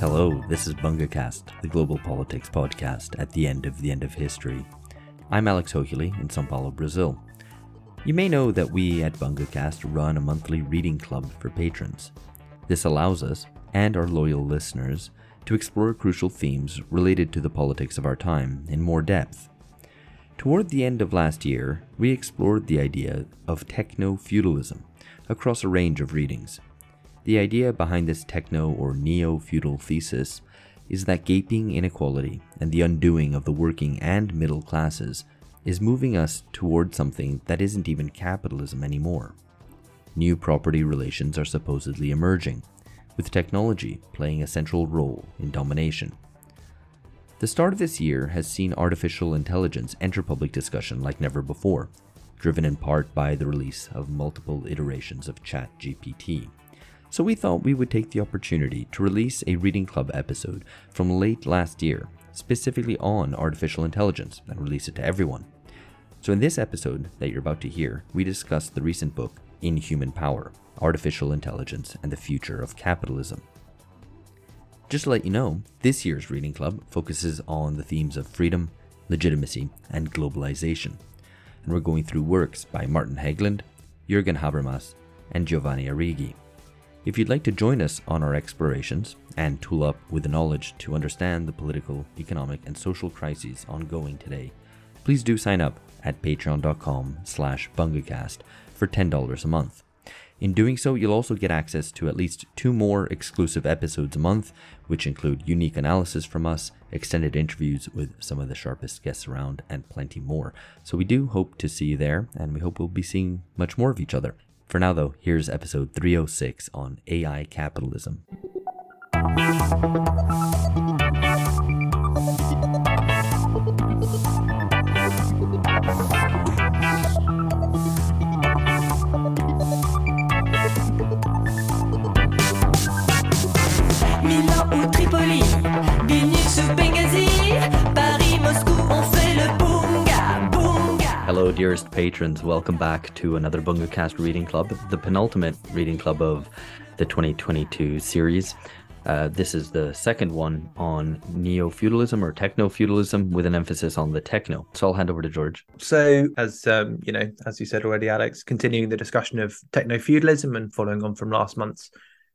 Hello, this is BungaCast, the global politics podcast at the end of the end of history. I'm Alex Hochuli in Sao Paulo, Brazil. You may know that we at BungaCast run a monthly reading club for patrons. This allows us, and our loyal listeners, to explore crucial themes related to the politics of our time in more depth. Toward the end of last year, we explored the idea of techno feudalism across a range of readings. The idea behind this techno or neo feudal thesis is that gaping inequality and the undoing of the working and middle classes is moving us toward something that isn't even capitalism anymore. New property relations are supposedly emerging, with technology playing a central role in domination. The start of this year has seen artificial intelligence enter public discussion like never before, driven in part by the release of multiple iterations of ChatGPT. So we thought we would take the opportunity to release a Reading Club episode from late last year, specifically on artificial intelligence, and release it to everyone. So, in this episode that you're about to hear, we discuss the recent book, Inhuman Power Artificial Intelligence and the Future of Capitalism. Just to let you know, this year's Reading Club focuses on the themes of freedom, legitimacy, and globalization. And we're going through works by Martin Hägglund, Jürgen Habermas, and Giovanni Arrighi. If you'd like to join us on our explorations and tool up with the knowledge to understand the political, economic, and social crises ongoing today, please do sign up at patreon.com slash bungacast for $10 a month. In doing so, you'll also get access to at least two more exclusive episodes a month, which include unique analysis from us, extended interviews with some of the sharpest guests around, and plenty more. So we do hope to see you there, and we hope we'll be seeing much more of each other. For now, though, here's episode 306 on AI capitalism. Ou Tripoli, Vilnius ou Benghazi, Paris, Moscou, on fait le bunga, bunga. Hello, dearest patrons. Welcome back to another BungaCast Reading Club, the penultimate reading club of the 2022 series. Uh, this is the second one on neo feudalism or techno feudalism with an emphasis on the techno. So I'll hand over to George. So, as um, you know, as you said already, Alex, continuing the discussion of techno feudalism and following on from last month's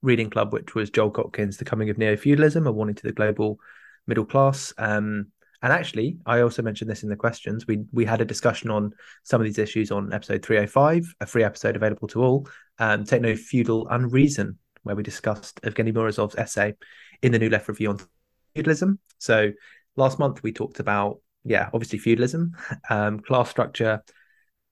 reading club, which was Joel Kotkin's "The Coming of Neo Feudalism: A Warning to the Global Middle Class." Um, and actually, I also mentioned this in the questions. We we had a discussion on some of these issues on episode 305, a free episode available to all. Um, techno feudal unreason, where we discussed Evgeny Morozov's essay in the New Left Review on feudalism. So last month we talked about, yeah, obviously feudalism, um, class structure,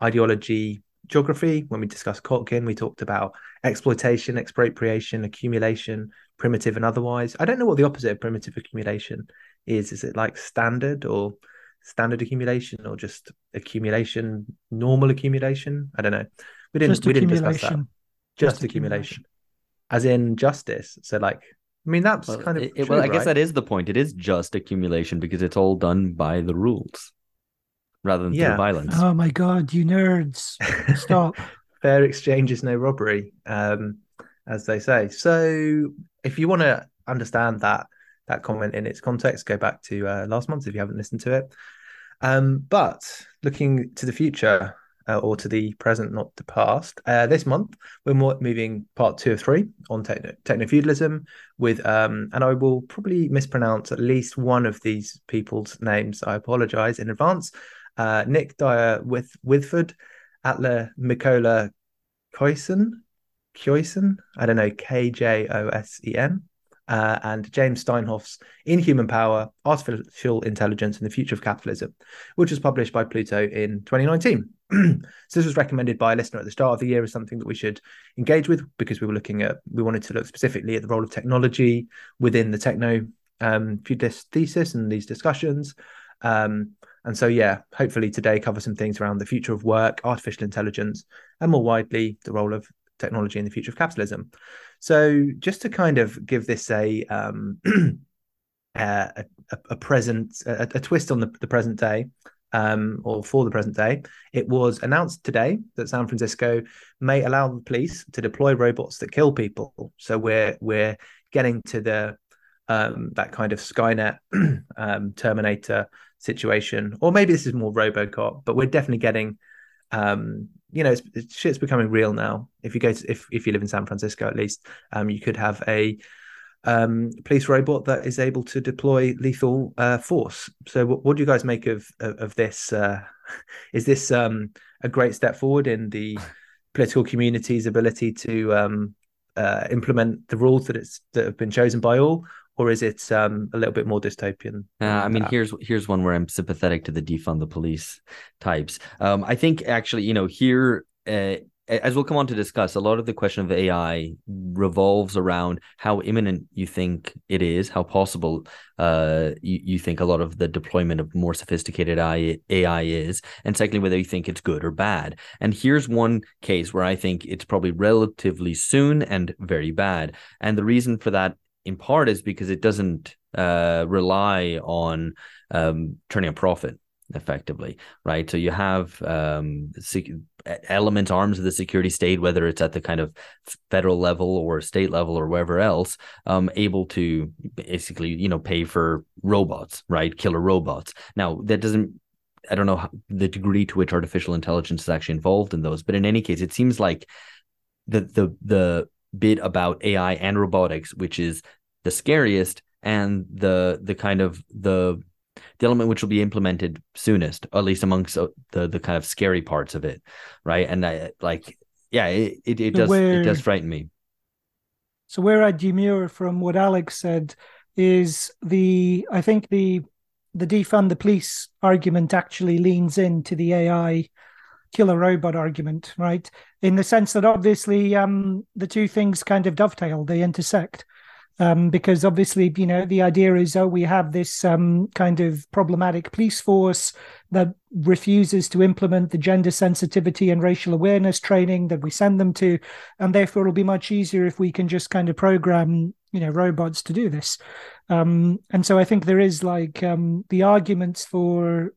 ideology, geography. When we discussed Kotkin, we talked about exploitation, expropriation, accumulation, primitive and otherwise. I don't know what the opposite of primitive accumulation is. Is it like standard or standard accumulation or just accumulation, normal accumulation? I don't know. We didn't Just we didn't discuss that. Just, Just accumulation. As in justice. So like I mean that's Well, kind of it- it- true, well, I guess that is the point. It is just accumulation because it's all done by the rules rather than Yeah. through violence. Oh my god, you nerds. Stop. fair exchange is no robbery, um, as they say. So, if you want to understand that that comment in its context, go back to uh, last month if you haven't listened to it. Um, but looking to the future uh, or to the present, not the past, uh, this month we're more moving part two of three on techno techno feudalism with, um, and I will probably mispronounce at least one of these people's names. I apologize in advance. Uh, Nick Dyer with Withford. Atla Mikola Koisen, Kjoisen, I don't know, K J O S E N, uh, and James Steinhoff's Inhuman Power, Artificial Intelligence and the Future of Capitalism, which was published by Pluto in 2019. so this was recommended by a listener at the start of the year as something that we should engage with because we were looking at, we wanted to look specifically at the role of technology within the techno um, thesis and these discussions. Um, and so, yeah, hopefully today cover some things around the future of work, artificial intelligence, and more widely the role of technology in the future of capitalism. So, just to kind of give this a um, a, a, a present a, a twist on the, the present day, um, or for the present day. It was announced today that San Francisco may allow the police to deploy robots that kill people. So we're we're getting to the um, that kind of Skynet um, Terminator situation, or maybe this is more RoboCop, but we're definitely getting. Um, you know, it's, it's, shit's becoming real now. If you go to, if if you live in San Francisco, at least, um, you could have a um, police robot that is able to deploy lethal uh, force. So, what, what, do you guys make of of, of this? Uh, is this um, a great step forward in the political community's ability to um, uh, implement the rules that it's that have been chosen by all, or is it um, a little bit more dystopian? Uh, I mean, here's here's one where I'm sympathetic to the defund the police types. Um, I think actually, you know, here uh, as we'll come on to discuss, a lot of the question of AI revolves around how imminent you think it is, how possible uh, you, you think a lot of the deployment of more sophisticated AI, AI is, and secondly, whether you think it's good or bad. And here's one case where I think it's probably relatively soon and very bad. And the reason for that, in part, is because it doesn't uh, rely on um, turning a profit effectively, right? So you have um, elements, arms of the security state, whether it's at the kind of federal level or state level or wherever else, um, able to basically, you know, pay for robots, right? Killer robots. Now, that doesn't I don't know how, the degree to which artificial intelligence is actually involved in those, but in any case, it seems like the the the bit about AI and robotics, which is the scariest and the the kind of the the element which will be implemented soonest, at least amongst uh, the the kind of scary parts of it, right? And I like, yeah, it it, it does where, it does frighten me. So where I demur from what Alex said is the I think the the defund the police argument actually leans into the AI killer robot argument, right? In the sense that obviously um, the two things kind of dovetail, they intersect um, because obviously, you know, the idea is, oh, we have this um, kind of problematic police force that refuses to implement the gender sensitivity and racial awareness training that we send them to, and therefore it'll be much easier if we can just kind of program, you know, robots to do this. Um, and so I think there is like um, the arguments for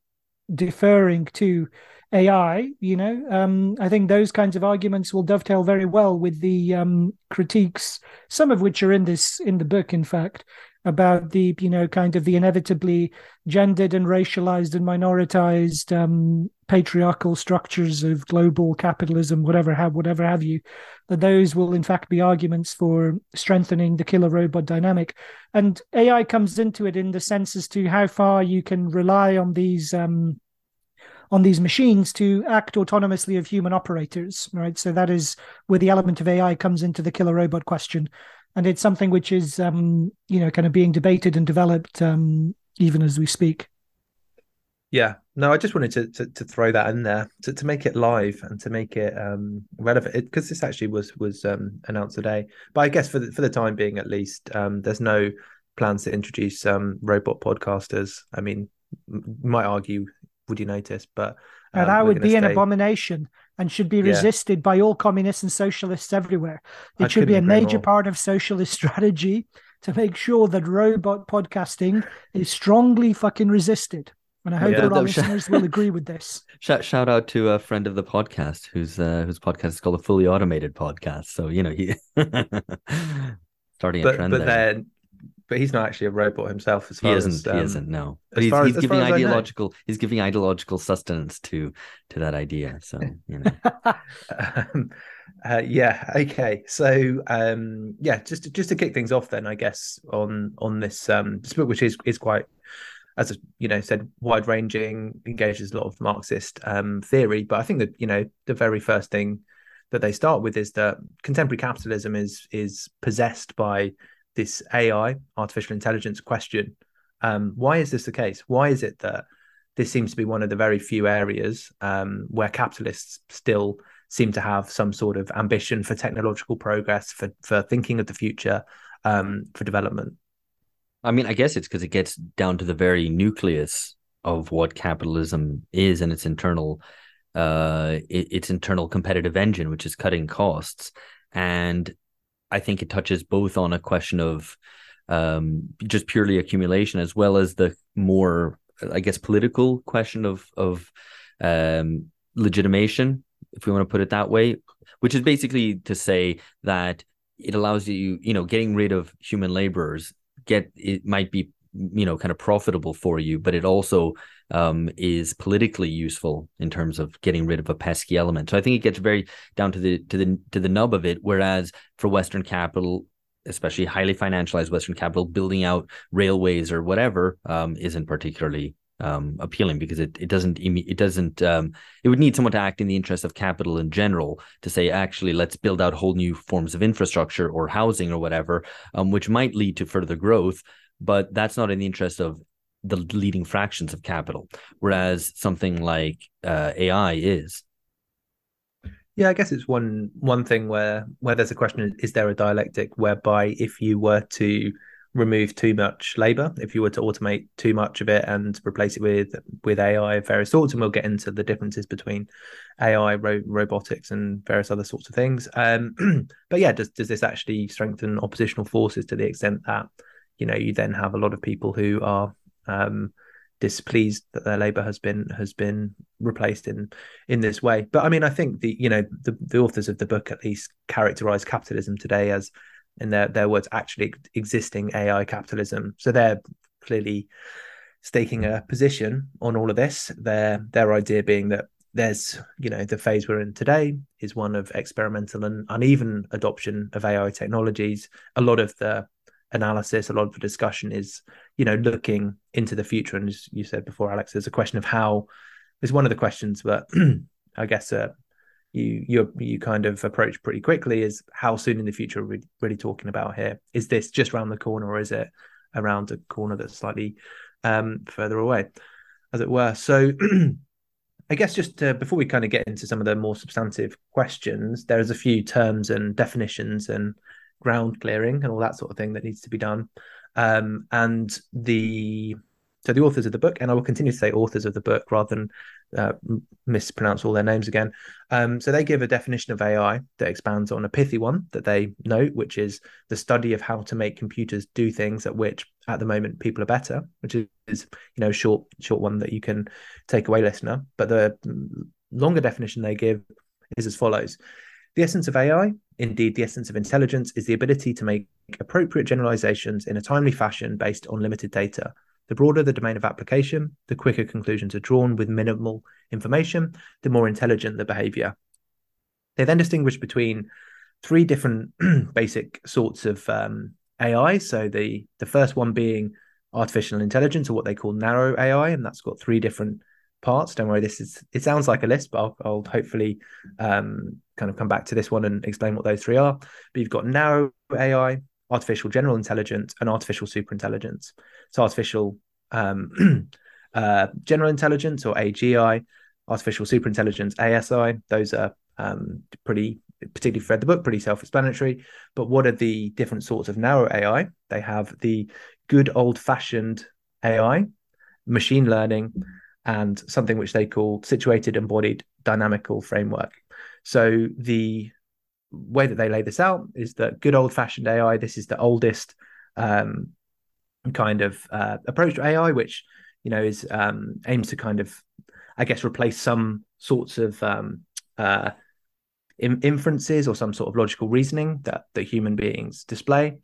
deferring to AI, you know, um, I think those kinds of arguments will dovetail very well with the um, critiques, some of which are in this in the book, in fact, about the you know kind of the inevitably gendered and racialized and minoritized um, patriarchal structures of global capitalism, whatever have whatever have you. That those will in fact be arguments for strengthening the killer robot dynamic, and AI comes into it in the sense as to how far you can rely on these. Um, on these machines to act autonomously of human operators, right? So that is where the element of AI comes into the killer robot question, and it's something which is, um, you know, kind of being debated and developed um, even as we speak. Yeah, no, I just wanted to to, to throw that in there to, to make it live and to make it um, relevant because this actually was was um, announced today. But I guess for the, for the time being, at least, um, there's no plans to introduce um, robot podcasters. I mean, might argue would you notice? But um, that would be stay... an abomination and should be resisted yeah. by all communists and socialists everywhere. It I should be a major more. part of socialist strategy to make sure that robot podcasting is strongly fucking resisted. And I hope yeah, that our listeners will agree with this. Shout, shout out to a friend of the podcast whose uh, whose podcast is called a fully automated podcast. So you know he starting a but, trend. But there. then but he's not actually a robot himself. As far he isn't. As, um, he isn't. No, but he's, he's giving ideological. He's giving ideological sustenance to to that idea. So you know. um, uh, yeah. Okay. So um, yeah, just to, just to kick things off, then I guess on on this um this book, which is is quite as you know said wide ranging engages a lot of marxist um, theory but i think that you know the very first thing that they start with is that contemporary capitalism is is possessed by this AI, artificial intelligence question. Um, why is this the case? Why is it that this seems to be one of the very few areas um, where capitalists still seem to have some sort of ambition for technological progress, for for thinking of the future, um, for development? I mean, I guess it's because it gets down to the very nucleus of what capitalism is and its internal, uh, its internal competitive engine, which is cutting costs. And I think it touches both on a question of um, just purely accumulation as well as the more I guess, political question of of um, legitimation, if we want to put it that way, which is basically to say that it allows you, you know, getting rid of human laborers get it might be you know kind of profitable for you but it also um, is politically useful in terms of getting rid of a pesky element. So i think it gets very down to the to the to the nub of it. Whereas for western capital especially highly financialized western capital building out railways or whatever um, isn't particularly um, appealing because it, it doesn't it doesn't um, it would need someone to act in the interest of capital in general to say actually let's build out whole new forms of infrastructure or housing or whatever um, which might lead to further growth but that's not in the interest of the leading fractions of capital whereas something like uh, AI is Yeah, I guess it's one one thing where where there's a question: is there a dialectic whereby if you were to remove too much labor, if you were to automate too much of it and replace it with with AI of various sorts, and we'll get into the differences between AI, ro- robotics, and various other sorts of things. Um, but yeah, does does this actually strengthen oppositional forces to the extent that you know you then have a lot of people who are um, displeased that their labor has been has been replaced in in this way. But i mean i think the you know the, the authors of the book at least characterize capitalism today as in their their words actually existing ai capitalism. So they're clearly staking a position on all of this. Their their idea being that there's you know the phase we're in today is one of experimental and uneven adoption of ai technologies. A lot of the analysis a lot of the discussion is you know looking into the future. And as you said before alex there's a question of how is one of the questions but i guess uh, you you you kind of approach pretty quickly is how soon in the future are we really talking about here? Is this just around the corner or is it around a corner that's slightly um further away as it were? So I guess just uh, before we kind of get into some of the more substantive questions, there's a few terms and definitions and ground clearing and all that sort of thing that needs to be done. Um, and the so the authors of the book, and I will continue to say authors of the book rather than uh, mispronounce all their names again. Um, so they give a definition of AI that expands on a pithy one that they note, which is the study of how to make computers do things at which, at the moment, people are better. Which is, you know, short short one that you can take away, listener. But the longer definition they give is as follows: the essence of AI, indeed the essence of intelligence, is the ability to make appropriate generalizations in a timely fashion based on limited data. The broader the domain of application, the quicker conclusions are drawn with minimal information, the more intelligent the behavior. They then distinguish between three different basic sorts of um, AI. So the the first one being artificial intelligence, or what they call narrow AI, and that's got three different parts. Don't worry, this is it sounds like a list, but I'll, I'll hopefully um, kind of come back to this one and explain what those three are. But you've got narrow AI, artificial general intelligence, and artificial superintelligence. So artificial um, uh, general intelligence or AGI, artificial superintelligence ASI. Those are um, pretty, particularly for the book, pretty self-explanatory. But what are the different sorts of narrow AI? They have the good old-fashioned AI, machine learning, and something which they call situated embodied dynamical framework. So the way that they lay this out is that good old fashioned AI, this is the oldest um, kind of uh, approach to AI, which you know is um, aims to kind of, I guess, replace some sorts of um, uh, in- inferences or some sort of logical reasoning that that human beings display.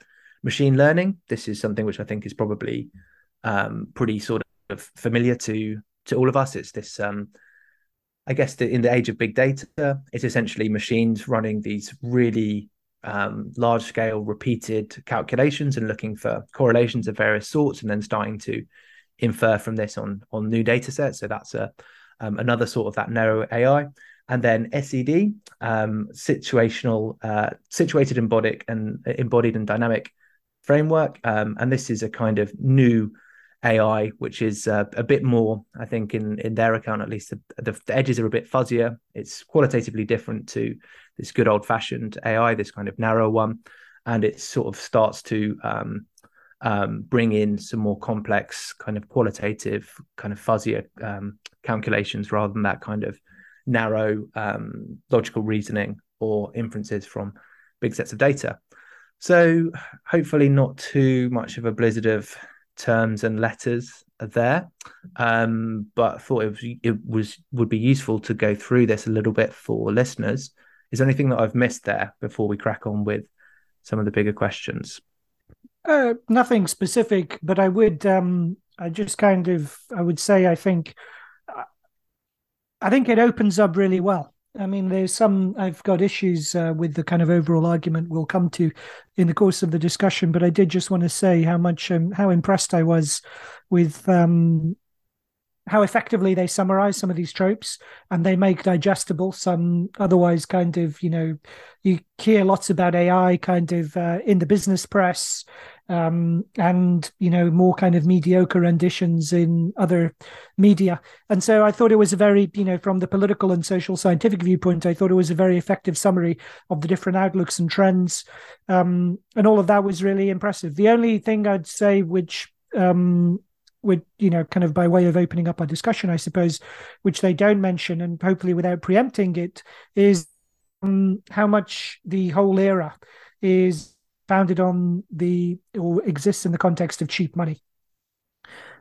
Machine learning, this is something which I think is probably um, pretty sort of familiar to to all of us. It's this um, I guess the, in the age of big data, it's essentially machines running these really um, large scale repeated calculations and looking for correlations of various sorts and then starting to infer from this on on new data sets. So that's a um, another sort of that narrow AI. And then SED, um, situational, uh, situated embodied and embodied and dynamic framework. Um, and this is a kind of new AI, which is uh, a bit more, I think, in in their account at least, the, the, edges are a bit fuzzier. It's qualitatively different to this good old fashioned AI, this kind of narrow one, and it sort of starts to um, um, bring in some more complex, kind of qualitative, kind of fuzzier um, calculations rather than that kind of narrow um, logical reasoning or inferences from big sets of data. So hopefully, not too much of a blizzard of terms and letters are there, um, but I thought it was it was would be useful to go through this a little bit for listeners. Is there anything that I've missed there before we crack on with some of the bigger questions? Uh, nothing specific, but I would, um, I just kind of, I would say, I think, I think it opens up really well. I mean, there's some, I've got issues uh, with the kind of overall argument we'll come to in the course of the discussion, but I did just want to say how much, um, how impressed I was with um, how effectively they summarize some of these tropes and they make digestible some otherwise kind of you know you hear lots about ai kind of uh, in the business press um, and you know more kind of mediocre renditions in other media. And so i thought it was a very you know from the political and social scientific viewpoint i thought it was a very effective summary of the different outlooks and trends. Um, and all of that was really impressive. The only thing i'd say which um, would you know kind of by way of opening up our discussion i suppose which they don't mention and hopefully without preempting it is um, how much the whole era is founded on the or exists in the context of cheap money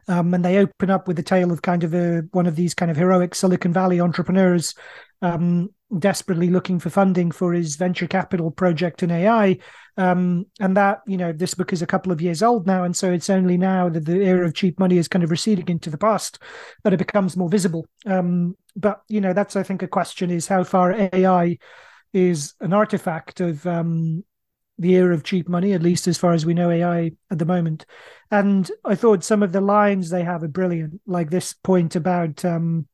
um, and they open up with the tale of kind of a one of these kind of heroic Silicon Valley entrepreneurs um, desperately looking for funding for his venture capital project in AI. Um, and that, you know, this book is a couple of years old now. And so it's only now that the era of cheap money is kind of receding into the past that it becomes more visible. Um, but, you know, that's, I think, a question is how far AI is an artifact of um, the era of cheap money, at least as far as we know AI at the moment. And I thought some of the lines they have are brilliant, like this point about um,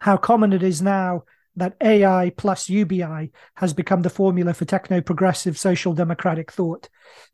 how common it is now that AI plus UBI has become the formula for techno progressive social democratic thought.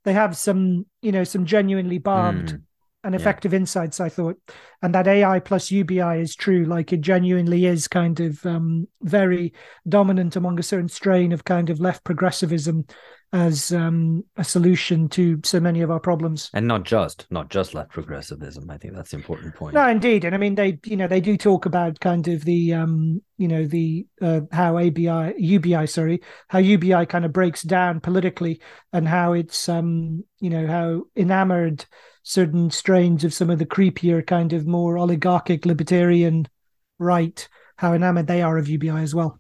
They have some, you know, some genuinely barbed Mm, and effective insights, I thought. And that AI plus UBI is true. Like it genuinely is kind of um, very dominant among a certain strain of kind of left progressivism as um, a solution to so many of our problems. And not just, not just left progressivism. I think that's an important point. No, indeed, and I mean they, you know, they do talk about kind of the, um, you know, the uh, how ABI, UBI, sorry, how UBI kind of breaks down politically, and how it's, um, you know, how enamored certain strains of some of the creepier kind of more oligarchic libertarian right, how enamored they are of UBI as well.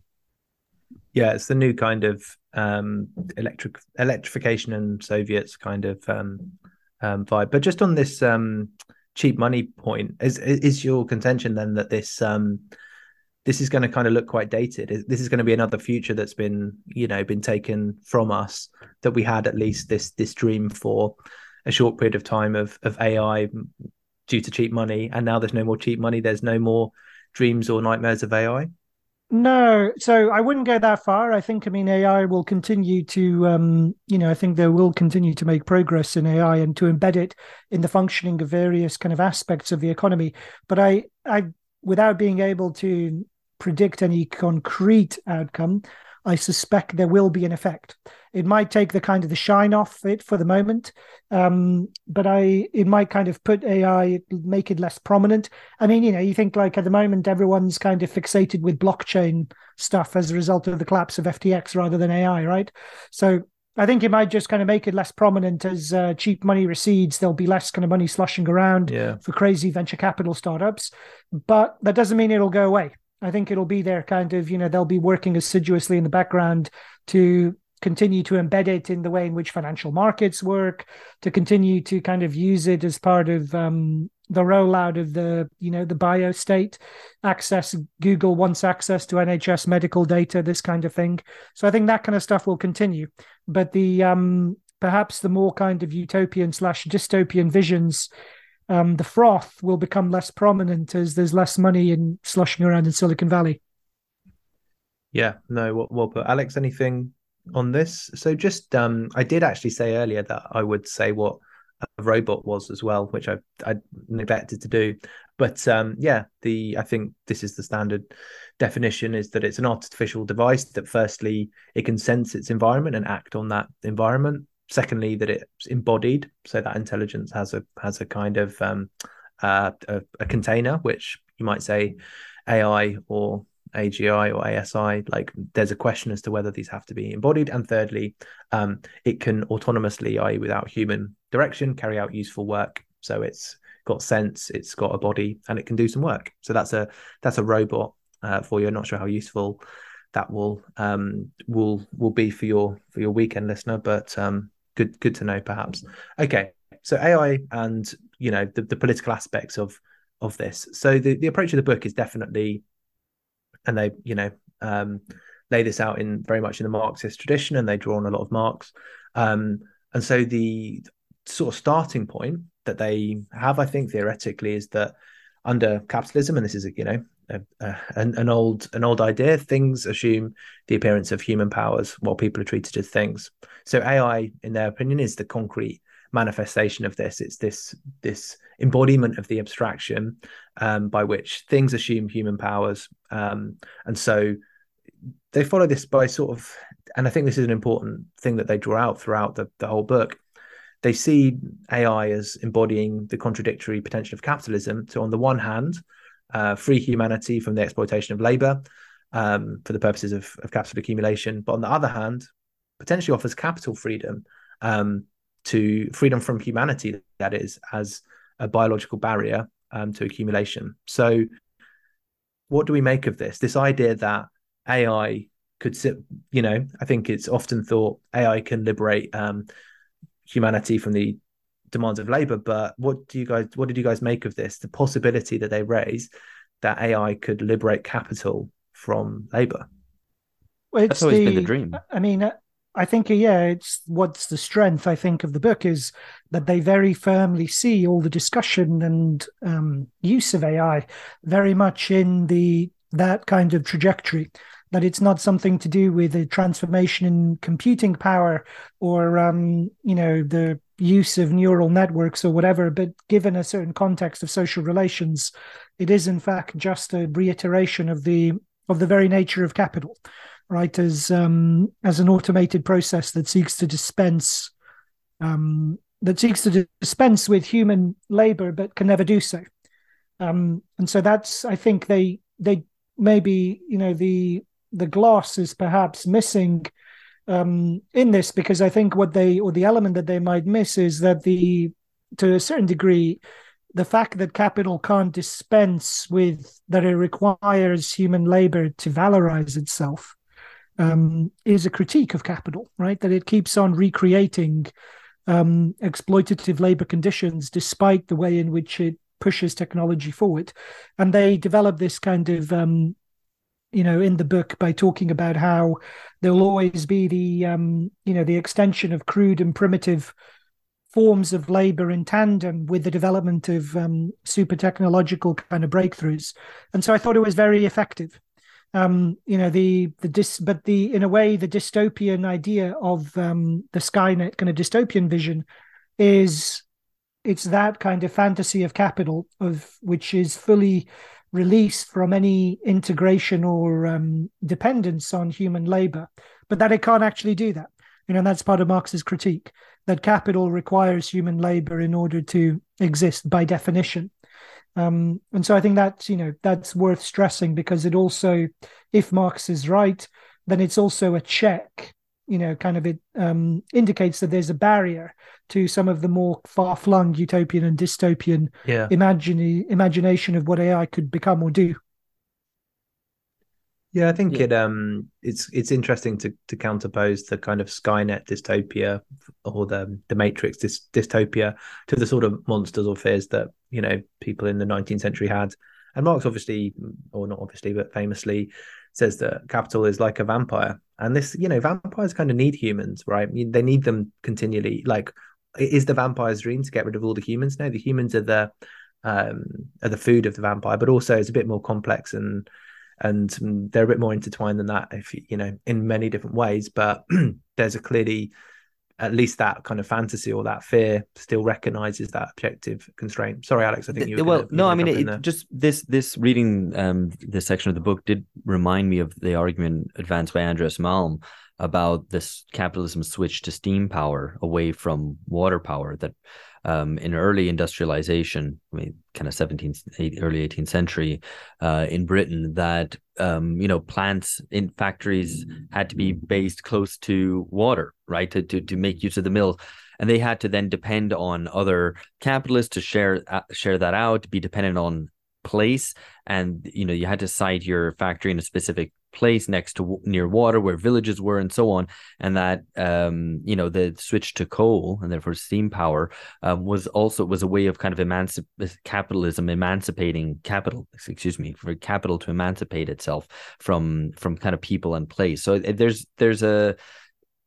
Yeah, it's the new kind of um, electric electrification and Soviets kind of um, um, vibe. But just on this um, cheap money point, is is your contention then that this um, this is going to kind of look quite dated? This is going to be another future that's been you know been taken from us that we had at least this this dream for a short period of time of of AI due to cheap money, and now there's no more cheap money. There's no more dreams or nightmares of AI. No, so I wouldn't go that far. I think, I mean, AI will continue to, um, you know, I think they will continue to make progress in AI and to embed it in the functioning of various kind of aspects of the economy. But I, I, without being able to predict any concrete outcome, I suspect there will be an effect. It might take the kind of the shine off it for the moment, um, but I it might kind of put AI, make it less prominent. I mean, you know, you think like at the moment everyone's kind of fixated with blockchain stuff as a result of the collapse of FTX rather than AI, right? So I think it might just kind of make it less prominent as uh, cheap money recedes. There'll be less kind of money slushing around Yeah. for crazy venture capital startups, but that doesn't mean it'll go away. I think it'll be there, kind of, you know, they'll be working assiduously in the background to continue to embed it in the way in which financial markets work, to continue to kind of use it as part of um, the rollout of the, you know, the bio state access. Google wants access to NHS medical data, this kind of thing. So I think that kind of stuff will continue. But the um, perhaps the more kind of utopian slash dystopian visions um, the froth will become less prominent as there's less money in slushing around in Silicon Valley. Yeah, no, well, well put. Alex, anything on this? So just um I did actually say earlier that I would say what a robot was as well, which I I neglected to do. But um yeah, the I think this is the standard definition is that it's an artificial device that firstly it can sense its environment and act on that environment. Secondly, that it's embodied, so that intelligence has a has a kind of um uh a, a container, which you might say AI or AGI or ASI, like there's a question as to whether these have to be embodied. And thirdly, um, it can autonomously, i.e., without human direction, carry out useful work. So it's got sense, it's got a body, and it can do some work. So that's a that's a robot uh, for you. I'm not sure how useful that will um, will will be for your for your weekend listener, but um, good good to know perhaps. Okay, so AI and you know the, the political aspects of of this. So the, the approach of the book is definitely, and they you know um, lay this out in very much in the Marxist tradition, and they draw on a lot of Marx. Um, and so the sort of starting point that they have, I think, theoretically, is that under capitalism, and this is you know an old an old idea. Things assume the appearance of human powers while people are treated as things. So AI, in their opinion, is the concrete manifestation of this. It's this this embodiment of the abstraction um, by which things assume human powers, um, and so they follow this by sort of. And I think this is an important thing that they draw out throughout the, the whole book. They see AI as embodying the contradictory potential of capitalism. So, on the one hand, uh, free humanity from the exploitation of labor um, for the purposes of, of, capital accumulation. But on the other hand, potentially offers capital freedom um, to freedom from humanity, that is, as a biological barrier um, to accumulation. So, what do we make of this? This idea that AI could sit, you know, I think it's often thought AI can liberate um, humanity from the demands of labor. But what do you guys what did you guys make of this? The possibility that they raise that AI could liberate capital from labor. Well, That's always the, been the dream. I mean, I think yeah, it's what's the strength I think of the book is that they very firmly see all the discussion and um, use of AI very much in the that kind of trajectory. That it's not something to do with a transformation in computing power or um, you know the use of neural networks or whatever, but given a certain context of social relations, it is in fact just a reiteration of the of the very nature of capital, right? As um, as an automated process that seeks to dispense um, that seeks to dispense with human labor, but can never do so. Um, and so that's I think they they maybe you know the the gloss is perhaps missing um, in this because I think what they or the element that they might miss is that the to a certain degree the fact that capital can't dispense with that it requires human labor to valorize itself um, is a critique of capital, right? That it keeps on recreating um, exploitative labor conditions despite the way in which it pushes technology forward. And they develop this kind of um, you know in the book by talking about how there'll always be the um you know the extension of crude and primitive forms of labor in tandem with the development of um, super technological kind of breakthroughs. And so i thought it was very effective. Um you know the the dis but the in a way the dystopian idea of um the skynet kind of dystopian vision is it's that kind of fantasy of capital of which is fully released from any integration or um, dependence on human labor, but that it can't actually do that. You know, that's part of Marx's critique that capital requires human labor in order to exist by definition. Um, and so I think that's you know that's worth stressing because it also, if Marx is right, then it's also a check you know, kind of it um, indicates that there's a barrier to some of the more far-flung utopian and dystopian yeah. imagine, imagination of what AI could become or do. Yeah, I think Yeah. it um it's it's interesting to to counterpose the kind of Skynet dystopia or the the Matrix dys- dystopia to the sort of monsters or fears that you know people in the 19th century had. And Marx obviously, or not obviously, but famously says that capital is like a vampire. And this, you know, vampires kind of need humans, right? They need them continually. Like, is the vampire's dream to get rid of all the humans? No, the humans are the um are the food of the vampire, but also it's a bit more complex and and they're a bit more intertwined than that if you know in many different ways but there's a clearly at least that kind of fantasy or that fear still recognizes that objective constraint. Sorry alex i think you well gonna- no i mean gonna jump in it, just this this reading um this section of the book did remind me of the argument advanced by andreas malm about this capitalism switch to steam power away from water power that um, in early industrialization, I mean, kind of 17th, early 18th century uh, in Britain, that um, you know plants in factories had to be based close to water, right, to to, to make use of the mill, and they had to then depend on other capitalists to share uh, share that out, be dependent on place, and you know you had to site your factory in a specific place next to near water where villages were and so on. And that um you know the switch to coal and therefore steam power um, was also was a way of kind of emancip- capitalism emancipating capital excuse me for capital to emancipate itself from from kind of people and place. So there's there's a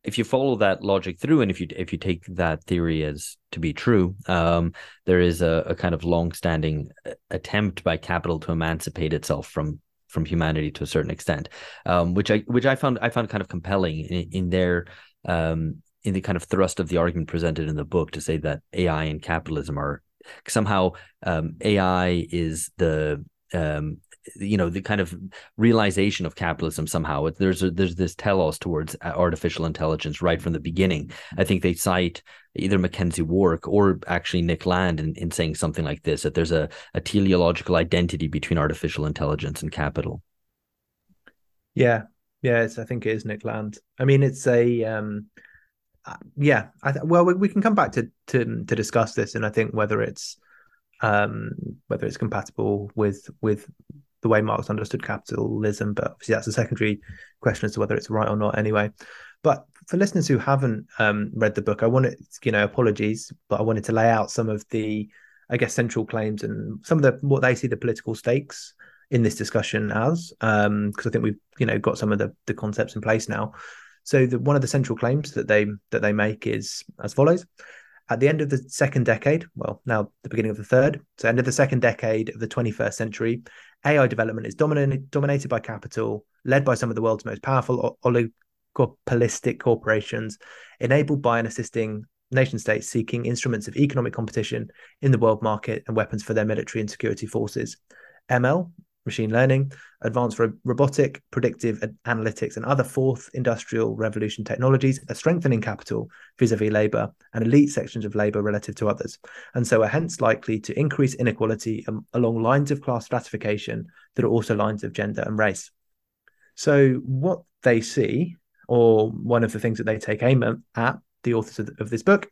if you follow that logic through and if you if you take that theory as to be true um, there is a, a kind of long-standing uh, attempt by capital to emancipate itself from from humanity to a certain extent, um, which I which I found I found kind of compelling in, in their um, in the kind of thrust of the argument presented in the book to say that AI and capitalism are somehow um, AI is the um, you know the kind of realization of capitalism somehow. There's a, there's this telos towards uh, artificial intelligence right from the beginning. I think they cite either mackenzie wark or actually nick land in, in saying something like this that there's a, a teleological identity between artificial intelligence and capital. Yeah. Yeah i think it is nick land. I mean it's a um uh, yeah I th- well we, we can come back to to to discuss this and i think whether it's um, whether it's compatible with with the way Marx understood capitalism, but obviously that's a secondary question as to whether it's right or not anyway. But for listeners who haven't um, read the book, I wanted, you know, apologies, but I wanted to lay out some of the, I guess, central claims and some of the what they see the political stakes in this discussion as, because um, I think we've, you know, got some of the the concepts in place now. So the, one of the central claims that they that they make is as follows: at the end of the second decade, well, now the beginning of the third, so end of the second decade of the 21st century, AI development is dominated dominated by capital, led by some of the world's most powerful oligopolistic corporations, enabled by and assisting nation states seeking instruments of economic competition in the world market and weapons for their military and security forces. ML machine learning, advanced ro- robotic, predictive analytics, and other fourth industrial revolution technologies are strengthening capital vis-a-vis labor and elite sections of labor relative to others, and so are hence likely to increase inequality along lines of class stratification that are also lines of gender and race. So what they see, or one of the things that they take aim at, the authors of this book,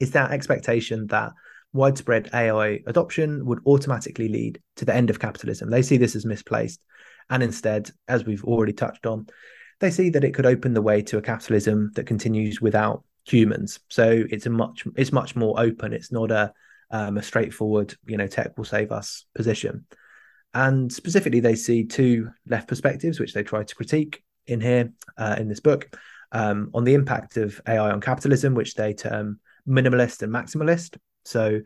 is that expectation that widespread AI adoption would automatically lead to the end of capitalism. They see this as misplaced. And instead, as we've already touched on, they see that it could open the way to a capitalism that continues without humans. So it's a much it's much more open. It's not a um, a straightforward, you know, tech will save us position. And specifically, they see two left perspectives, which they try to critique in here uh, in this book, um, on the impact of AI on capitalism, which they term minimalist and maximalist. So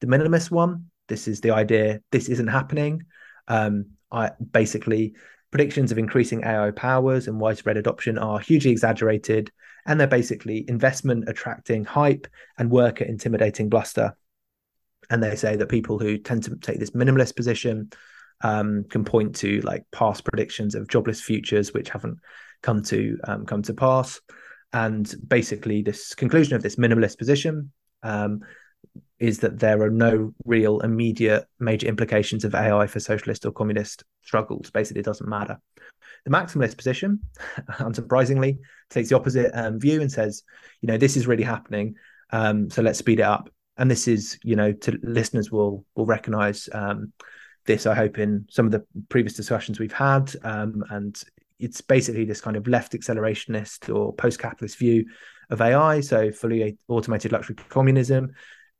the minimalist one, this is the idea this isn't happening. Um, I basically predictions of increasing AI powers and widespread adoption are hugely exaggerated, and they're basically investment attracting hype and worker intimidating bluster. And they say that people who tend to take this minimalist position um, can point to like past predictions of jobless futures which haven't come to um, come to pass. And basically, this conclusion of this minimalist position um, is that there are no real immediate major implications of AI for socialist or communist struggles. Basically, it doesn't matter. The maximalist position, unsurprisingly, takes the opposite um, view and says, you know, this is really happening, um, so let's speed it up. And this is, you know, to listeners will will recognise um, this. I hope in some of the previous discussions we've had, um, and it's basically this kind of left accelerationist or post-capitalist view of AI. So fully automated luxury communism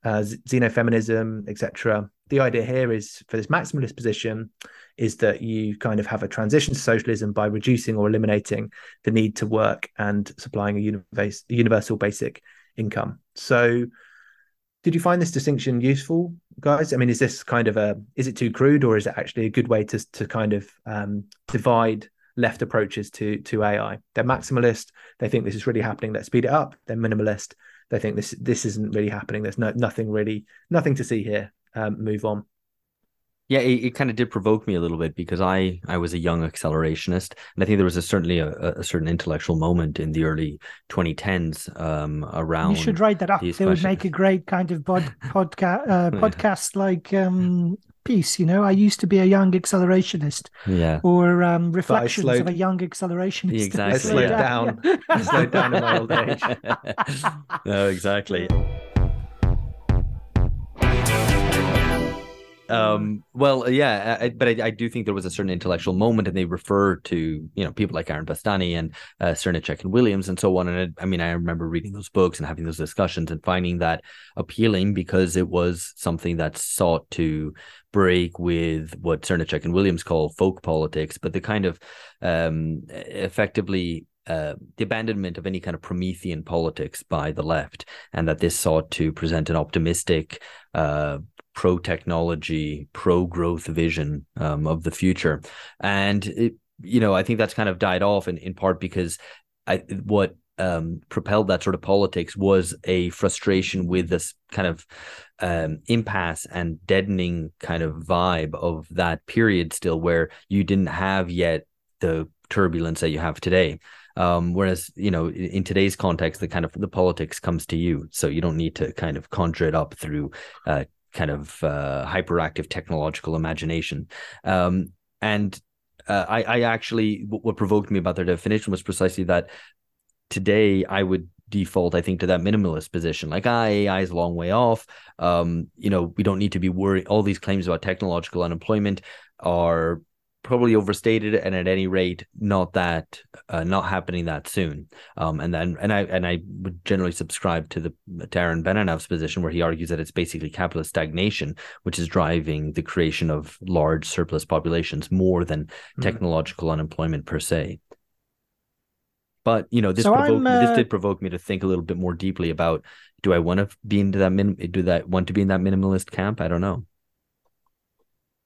uh, xenofeminism, etc. The idea here is for this maximalist position is that you kind of have a transition to socialism by reducing or eliminating the need to work and supplying a universe, universal basic income. So, did you find this distinction useful, guys? I mean, is this kind of a is it too crude, or is it actually a good way to to kind of um, divide left approaches to to AI? They're maximalist. They think this is really happening. Let's speed it up. They're minimalist they think this this isn't really happening. There's no nothing really nothing to see here. Um, move on. Yeah, it, it kind of did provoke me a little bit because I I was a young accelerationist, and I think there was a, certainly a, a certain intellectual moment in the early 2010s um, around. You should write that up. They would make a great kind of pod, podcast uh, podcast like um, piece. You know, I used to be a young accelerationist, Yeah. or um, reflections slowed- of a young accelerationist. Exactly, I slowed yeah. down. I slowed down in my old age. no, exactly. Um, well, yeah, I, I- but I, I do think there was a certain intellectual moment, and they refer to you know people like Aaron Bastani and uh, Srnicek and Williams and so on. And it, I mean, I remember reading those books and having those discussions and finding that appealing because it was something that sought to break with what Srnicek and Williams call folk politics, but the kind of um, effectively uh, the abandonment of any kind of Promethean politics by the left, and that this sought to present an optimistic, uh, pro technology, pro growth vision um, of the future. And, it, you know, I think that's kind of died off in, in part because I, what um, propelled that sort of politics was a frustration with this kind of um, impasse and deadening kind of vibe of that period still where you didn't have yet the turbulence that you have today. Um, whereas, you know, in, today's context, the kind of the politics comes to you. So you don't need to kind of conjure it up through uh, kind of uh, hyperactive technological imagination. Um, and uh, I, I actually, what provoked me about their definition was precisely that today I would default, I think, to that minimalist position. Like, ah, AI is a long way off. Um, you know, we don't need to be worried. All these claims about technological unemployment are probably overstated and at any rate not that uh, not happening that soon. Um and then and i and i would generally subscribe to the Aaron Benanav's position where he argues that it's basically capitalist stagnation which is driving the creation of large surplus populations more than Mm. technological unemployment per se. But you know this So provoked I'm, this uh, did provoke me to think a little bit more deeply about do i want to be into that min do that want to be in that minimalist camp? I don't know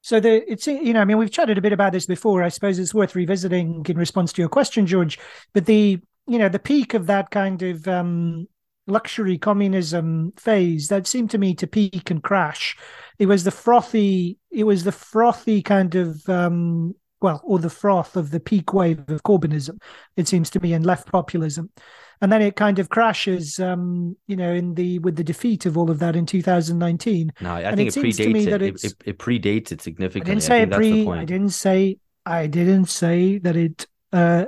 So the it's you know I mean we've chatted a bit about this before. I suppose it's worth revisiting in response to your question, George. But the you know the peak of that kind of um, luxury communism phase that seemed to me to peak and crash. It was the frothy. It was the frothy kind of um, well, or the froth of the peak wave of Corbynism. It seems to me and left populism. And then it kind of crashes, um, you know, in the with the defeat of all of that in 2019. no i And think it it, seems to me predates it. It, it it predates it I significantly didn't say think it that's the pre. I didn't say. I didn't say that it. Uh,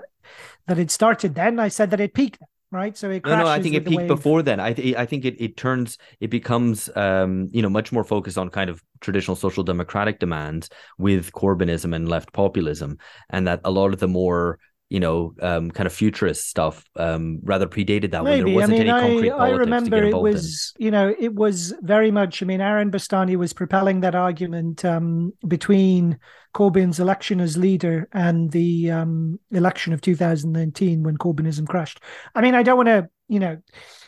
that it started then. I said that it peaked. Right. So it. No, no, I think it peaked wave. before then. I th- I think it it turns it becomes um you know much more focused on kind of traditional social democratic demands with Corbynism and left populism, and that a lot of the more you know um kind of futurist stuff um rather predated that when there Maybe. I wasn't mean, any concrete I, I politics to remember it was, you know, it was very much. I mean, Aaron Bastani was propelling that argument um, between Corbyn's election as leader and the um, election of 2019 when Corbynism crashed. I mean, I don't want to, you know,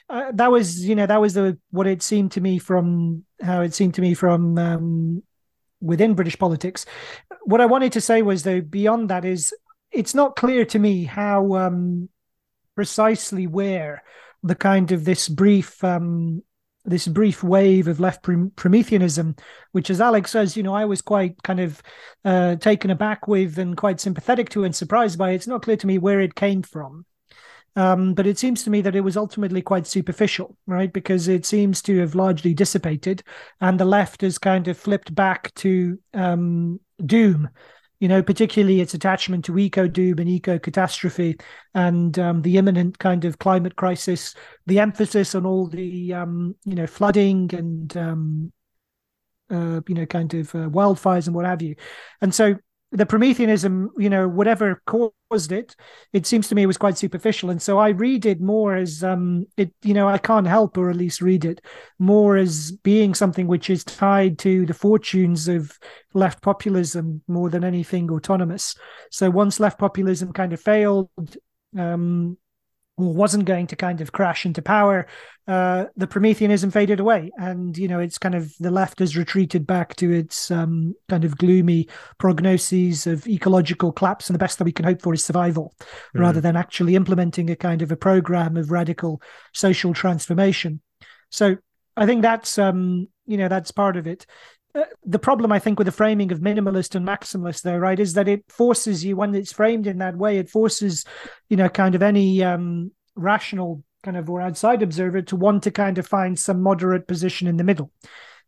uh, that was, you know, that was the what it seemed to me from how it seemed to me from um, within British politics. What I wanted to say was, though, beyond that is, it's not clear to me how um, precisely where the kind of this brief um, this brief wave of left Prom- Prometheanism, which, as Alex says, you know, I was quite kind of uh, taken aback with and quite sympathetic to and surprised by. It's not clear to me where it came from. Um, but it seems to me that it was ultimately quite superficial, right? Because it seems to have largely dissipated, and the left has kind of flipped back to um, doom. You know, particularly its attachment to eco doom and eco catastrophe, and um, the imminent kind of climate crisis. The emphasis on all the um, you know flooding and um, uh, you know kind of uh, wildfires and what have you, and so the Prometheanism, you know, whatever caused it, it seems to me it was quite superficial. And so I read it more as um it, you know, I can't help or at least read it more as being something which is tied to the fortunes of left populism more than anything autonomous. So once left populism kind of failed, um wasn't going to kind of crash into power, uh, the Prometheanism faded away, and you know it's kind of the left has retreated back to its um, kind of gloomy prognoses of ecological collapse, and the best that we can hope for is survival, rather than actually implementing a kind of a program of radical social transformation. So I think that's um, you know that's part of it. Uh, the problem, I think, with the framing of minimalist and maximalist, though, right, is that it forces you when it's framed in that way. It forces, you know, kind of any um, rational kind of or outside observer to want to kind of find some moderate position in the middle.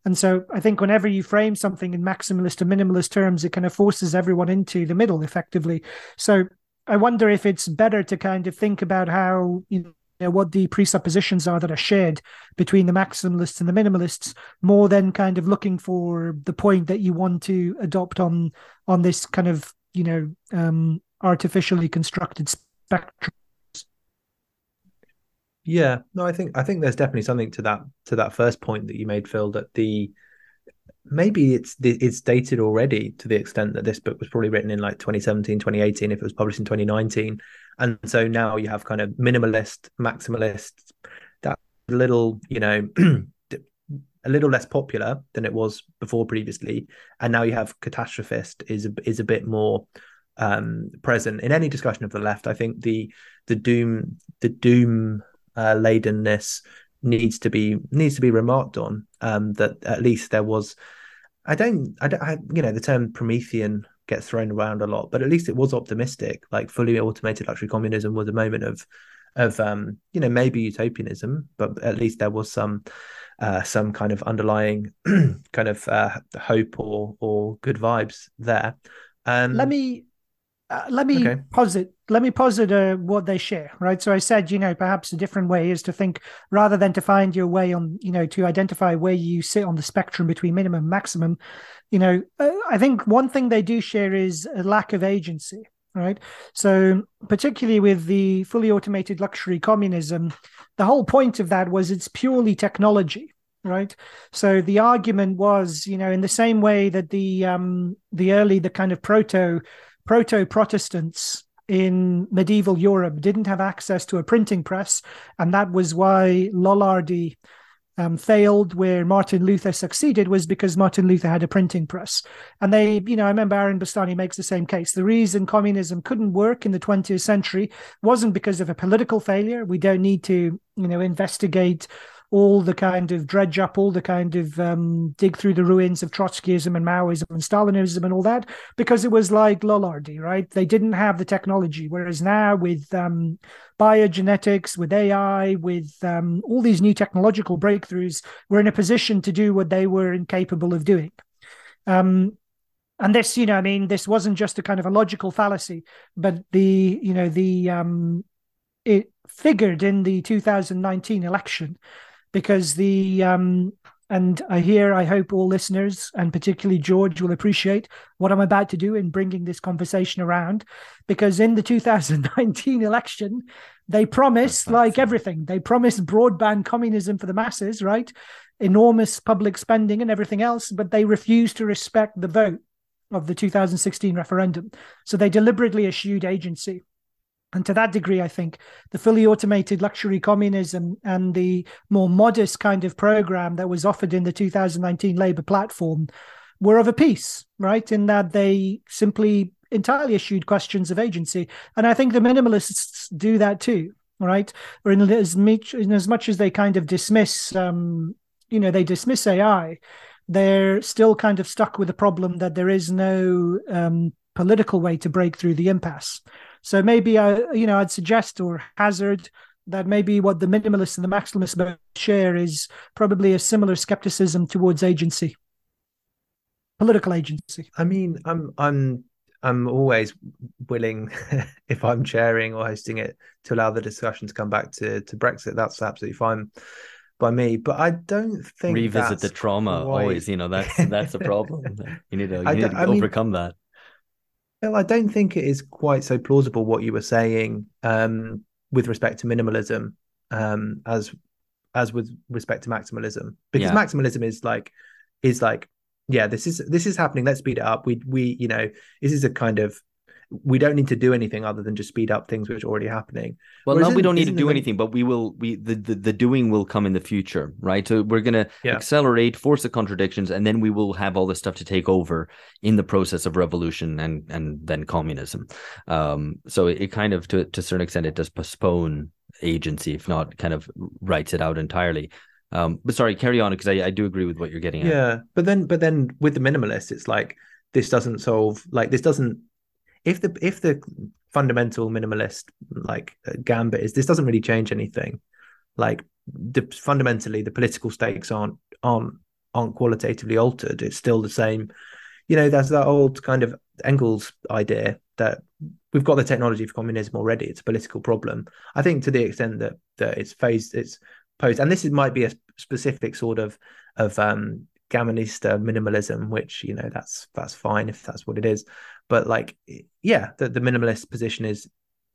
And so I think whenever you frame something in maximalist or minimalist terms, it kind of forces everyone into the middle effectively. So I wonder if it's better to kind of think about how you know what the presuppositions are that are shared between the maximalists and the minimalists more than kind of looking for the point that you want to adopt on on this kind of you know um artificially constructed spectrum Yeah, no, I think I think there's definitely something to that to that first point that you made, Phil. That the maybe it's it's dated already to the extent that this book was probably written in like 2017, 2018, if it was published in 2019, and so now you have kind of minimalist, maximalist, that little you know a little less popular than it was before previously, and now you have catastrophist is is a bit more um present in any discussion of the left. I think the the doom the doom uh, ladenness needs to be needs to be remarked on. Um, that at least there was. I don't. I don't. I, you know, the term Promethean gets thrown around a lot, but at least it was optimistic. Like fully automated luxury communism was a moment of, of um, you know, maybe utopianism, but at least there was some, uh, some kind of underlying kind of uh, hope or or good vibes there. Um, let me uh, let me Okay. posit let me posit uh, what they share right? So i said you know perhaps a different way is to think rather than to find your way on you know to identify where you sit on the spectrum between minimum and maximum you know uh, i think one thing they do share is a lack of agency right? So particularly with the fully automated luxury communism the whole point of that was it's purely technology right? So the argument was you know in the same way that the um the early the kind of proto proto Protestants in medieval Europe didn't have access to a printing press, and that was why Lollardy um, failed where Martin Luther succeeded was because Martin Luther had a printing press. And they, you know, I remember Aaron Bastani makes the same case. The reason communism couldn't work in the 20th century wasn't because of a political failure. We don't need to, you know, investigate all the kind of dredge up, all the kind of um, dig through the ruins of Trotskyism and Maoism and Stalinism and all that, because it was like Lollardy, right? They didn't have the technology. Whereas now with um, biogenetics, with AI, with um, all these new technological breakthroughs, we're in a position to do what they were incapable of doing. Um, and this, you know, I mean, this wasn't just a kind of a logical fallacy, but the, you know, the um, it figured in the 2019 election because the um, and I hear, I hope all listeners and particularly George will appreciate what I'm about to do in bringing this conversation around. Because in the 2019 election, they promised, like everything, they promised broadband communism for the masses, right? Enormous public spending and everything else, but they refused to respect the vote of the 2016 referendum. So they deliberately eschewed agency. And to that degree, I think the fully automated luxury communism and the more modest kind of program that was offered in the 2019 Labour platform were of a piece, right? In that they simply entirely eschewed questions of agency. And I think the minimalists do that too, right? Or in as much, in as, much as they kind of dismiss, um, you know, they dismiss AI, they're still kind of stuck with the problem that there is no um, political way to break through the impasse. So maybe I, you know, I'd suggest or hazard that maybe what the minimalists and the maximalists both share is probably a similar skepticism towards agency, political agency. I mean, I'm I'm I'm always willing, if I'm chairing or hosting it, to allow the discussion to come back to to Brexit. That's absolutely fine by me. But I don't think Revisit the trauma quite- always. You know that's that's a problem. you need to you need to I mean- overcome that. Well, I don't think it is quite so plausible what you were saying um, with respect to minimalism um, as as with respect to maximalism, because Yeah. maximalism is like is like yeah, this is this is happening. Let's speed it up. We we you know this is a kind of we don't need to do anything other than just speed up things which are already happening. Well, now we don't need to do anything, but we will. We the, the the doing will come in the future, right? So we're gonna Yeah. accelerate, force the contradictions, and then we will have all this stuff to take over in the process of revolution and and then communism. Um, so it, it kind of to to a certain extent it does postpone agency, if not kind of writes it out entirely. Um, but sorry, carry on because I, I do agree with what you're getting at. Yeah, but then but then with the minimalist, it's like this doesn't solve like this doesn't if the if the fundamental minimalist like uh, gambit is this doesn't really change anything. Like the, fundamentally, the political stakes aren't aren't aren't qualitatively altered. It's still the same. You know, there's that old kind of Engels idea that we've got the technology for communism already. It's a political problem. I think to the extent that that it's phased, it's posed, and this is, might be a specific sort of of um Gamonista minimalism, which you know that's that's fine if that's what it is. But like, yeah, the, the minimalist position is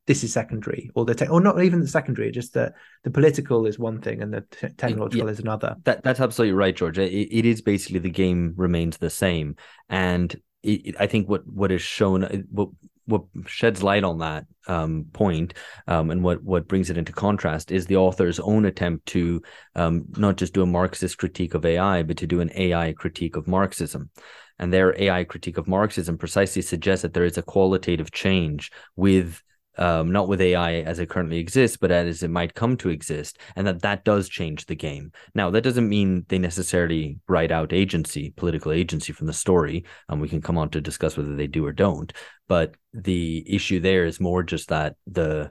this is secondary, or the te- or not even the secondary, just the the political is one thing and the te- technological Yeah. is another. That that's absolutely right, George. It, it is basically the game remains the same, and it, it- I think what what is shown, what what sheds light on that um, point, um, and what what brings it into contrast is the author's own attempt to um, not just do a Marxist critique of AI, but to do an AI critique of Marxism. And their AI critique of Marxism precisely suggests that there is a qualitative change with um, not with AI as it currently exists, but as it might come to exist, and that that does change the game. Now, that doesn't mean they necessarily write out agency, political agency from the story, and we can come on to discuss whether they do or don't. But the issue there is more just that the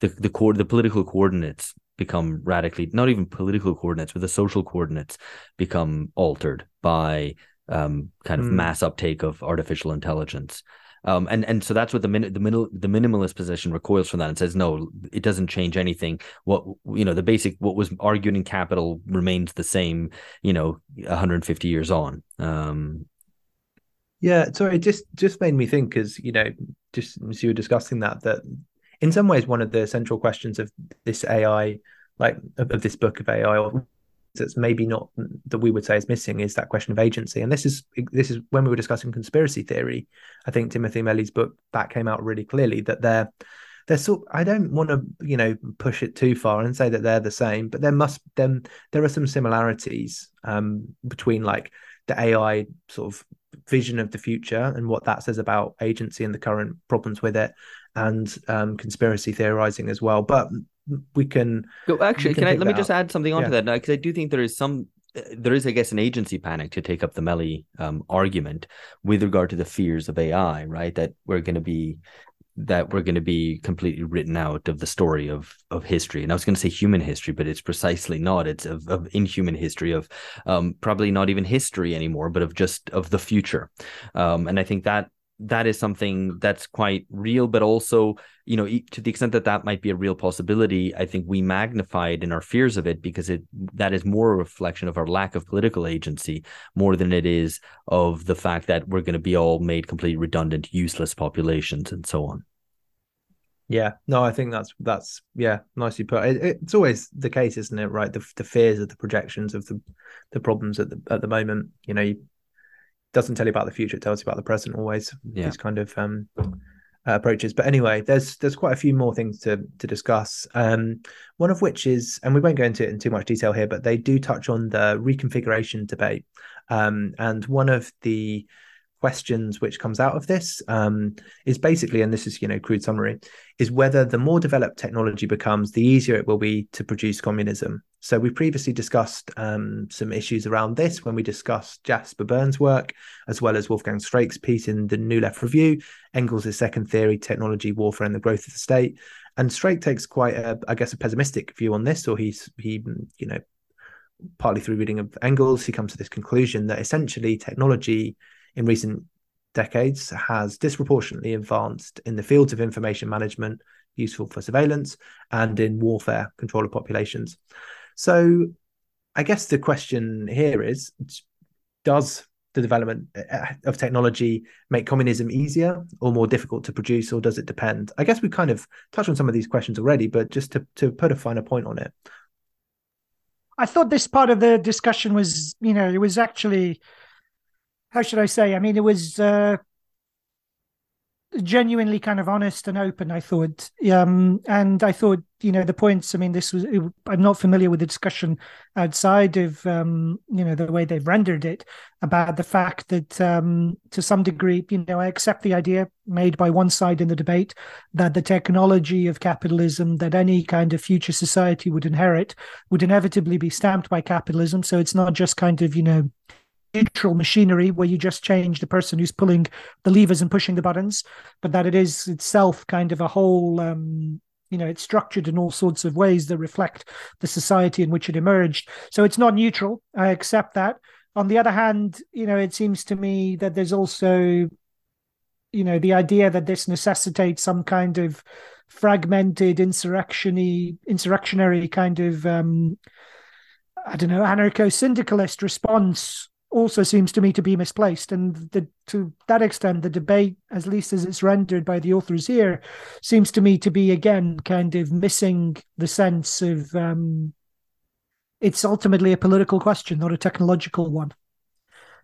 the the core the political coordinates become radically not even political coordinates, but the social coordinates become altered by um, kind of Hmm. mass uptake of artificial intelligence. Um, and and so that's what the min- the middle the minimalist position recoils from that and says no, it doesn't change anything. What you know, the basic what was argued in Capital remains the same. You know, 150 years on. Um, Yeah, sorry, it just just made me think, because you know, just as you were discussing that, that in some ways one of the central questions of this AI, like of, of this book of AI, or that's maybe not that we would say is missing, is that question of agency. And this is this is when we were discussing conspiracy theory. I think Timothy Melley's book that came out really clearly that they're they're sort. I don't want to you know push it too far and say that they're the same, but there must then there are some similarities um, between like the AI sort of vision of the future and what that says about agency and the current problems with it, and um, conspiracy theorizing as well. But we can Go, actually, can can I let me that just add something onto Yeah. that because I do think there is some, there is, I guess, an agency panic to take up the Melley um, argument with regard to the fears of AI, right? That we're going to be, that we're going to be completely written out of the story of of history. And I was going to say human history, but it's precisely not. It's of, of inhuman history of um, probably not even history anymore, but of just of the future. Um, and I think that that is something that's quite real, but also you know, to the extent that that might be a real possibility, I think we magnify it in our fears of it because it that is more a reflection of our lack of political agency more than it is of the fact that we're going to be all made completely redundant, useless populations and so on. Yeah, no, I think that's that's yeah, nicely put. It, it's always the case, isn't it? Right, the the fears of the projections of the the problems at the at the moment. You know, you, doesn't tell you about the future; it tells you about the present. Always Yeah. these kind of um, uh, approaches. But anyway, there's there's quite a few more things to to discuss. Um, one of which is, and we won't go into it in too much detail here, but they do touch on the reconfiguration debate. Um, and one of the questions which comes out of this um, is basically, and this is you know crude summary, is whether the more developed technology becomes, the easier it will be to produce communism. So we previously discussed um, some issues around this when we discussed Jasper Bernes' work, as well as Wolfgang Streeck's piece in the New Left Review, Engels' second theory, technology, warfare, and the growth of the state. And Streeck takes quite a, I guess, a pessimistic view on this, or he's he, you know, partly through reading of Engels, he comes to this conclusion that essentially technology in recent decades has disproportionately advanced in the fields of information management, useful for surveillance, and in warfare, control of populations. So, I guess the question here is Does the development uh, of technology make communism easier or more difficult to produce, or does it depend? I guess we kind of touched on some of these questions already, but just to, to put a finer point on it. I thought this part of the discussion was, you know, it was actually, how should I say? I mean, it was uh, genuinely kind of honest and open. I thought, um, and I thought, you know, the points. I mean, this was. It, I'm not familiar with the discussion outside of, um, you know, the way they've rendered it about the fact that, um, to some degree, you know, I accept the idea made by one side in the debate that the technology of capitalism that any kind of future society would inherit would inevitably be stamped by capitalism. So it's not just kind of, you know, neutral machinery where you just change the person who's pulling the levers and pushing the buttons, but that it is itself kind of a whole, um, you know, it's structured in all sorts of ways that reflect the society in which it emerged. So it's not neutral. I accept that. on the other hand, you know, it seems to me that there's also, you know, the idea that this necessitates some kind of fragmented insurrectiony, insurrectionary kind of, um, I don't know, anarcho-syndicalist response also seems to me to be misplaced. And the, to that extent, the debate, at least as it's rendered by the authors here, seems to me to be again kind of missing the sense of um, it's ultimately a political question, not a technological one.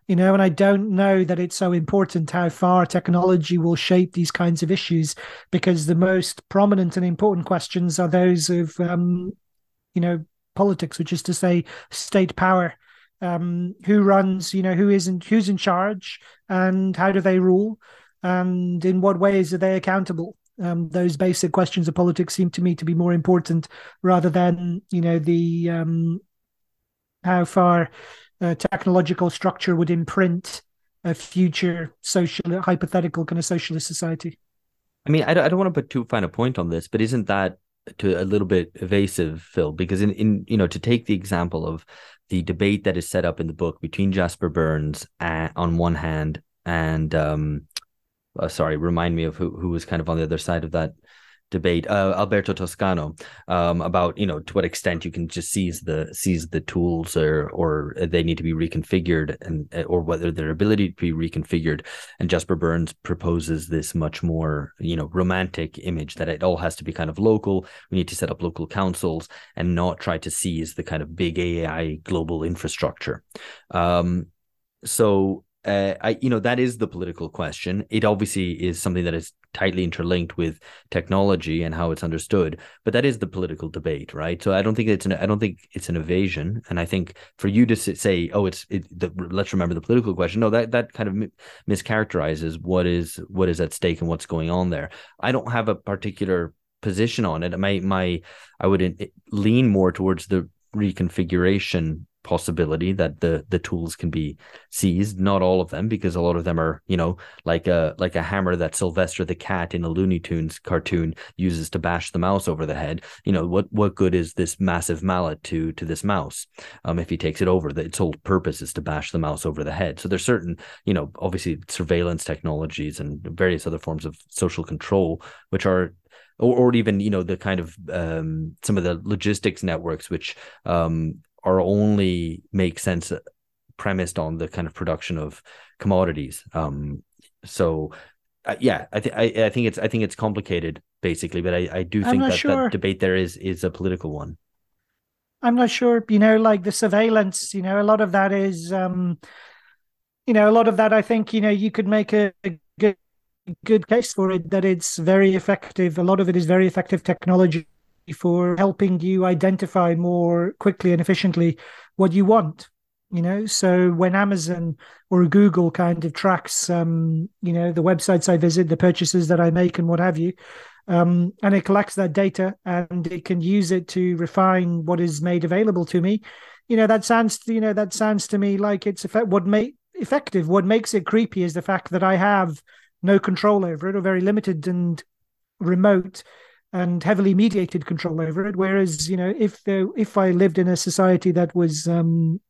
You know, and I don't know that it's so important how far technology will shape these kinds of issues because the most prominent and important questions are those of, um, you know, politics, which is to say, state power. Um, who runs, you know, who isn't, who's in charge, and how do they rule, and in what ways are they accountable? Um, those basic questions of politics seem to me to be more important rather than you know the um, how far uh, technological structure would imprint a future social hypothetical kind of socialist society. I mean, I don't, I don't want to put too fine a point on this, but isn't that to a little bit evasive, Phil? Because in, in you know to take the example of the debate that is set up in the book between Jasper Bernes on one hand and um, uh, sorry, remind me of who who was kind of on the other side of that debate, uh, Alberto Toscano, um, about you know to what extent you can just seize the seize the tools or or they need to be reconfigured and or whether their ability to be reconfigured. And Jasper Bernes proposes this much more you know romantic image that it all has to be kind of local. We need to set up local councils and not try to seize the kind of big AI global infrastructure. Um, so uh, I, you know, that is the political question. It obviously is something that is tightly interlinked with technology and how it's understood, but that is the political debate, right? So I don't think it's an, I don't think it's an evasion, and I think for you to say, oh, it's, it, the, let's remember the political question. No, that that kind of mischaracterizes what is what is at stake and what's going on there. I don't have a particular position on it. My my, I would lean more towards the reconfiguration possibility that the the tools can be seized. Not all of them because a lot of them are you know like a like a hammer that Sylvester the cat in a Looney Tunes cartoon uses to bash the mouse over the head. You know what what good is this massive mallet to to this mouse um if he takes it over? That its whole purpose is to bash the mouse over the head. So there's certain you know obviously surveillance technologies and various other forms of social control which are or, or even you know the kind of um, some of the logistics networks which um, are only make sense premised on the kind of production of commodities. Um, so uh, yeah, I think I think it's I think it's complicated basically, but I, I do think that sure. that debate there is is a political one. I'm not sure, you know, like the surveillance, you know, a lot of that is, um, you know, a lot of that I think, you know, you could make a, a good good case for it that it's very effective. A lot of it is very effective technology for helping you identify more quickly and efficiently what you want you know? So when amazon or google kind of tracks um you know the websites i visit the purchases that i make and what have you um and it collects that data and it can use it to refine what is made available to me you know that sounds you know that sounds to me like it's effect what make effective. What makes it creepy is the fact that i have no control over it or very limited and remote and heavily mediated control over it. Whereas, you know, if if I lived in a society that was um,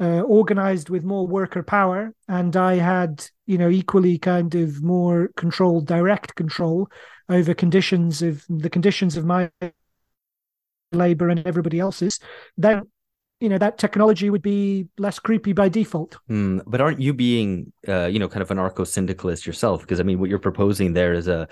uh, organized with more worker power, and I had, you know, equally kind of more control, direct control over conditions of the conditions of my labor and everybody else's, then you know that technology would be less creepy by default. Mm, but aren't you being, uh, you know, kind of an anarcho syndicalist yourself? Because I mean, what you're proposing there is a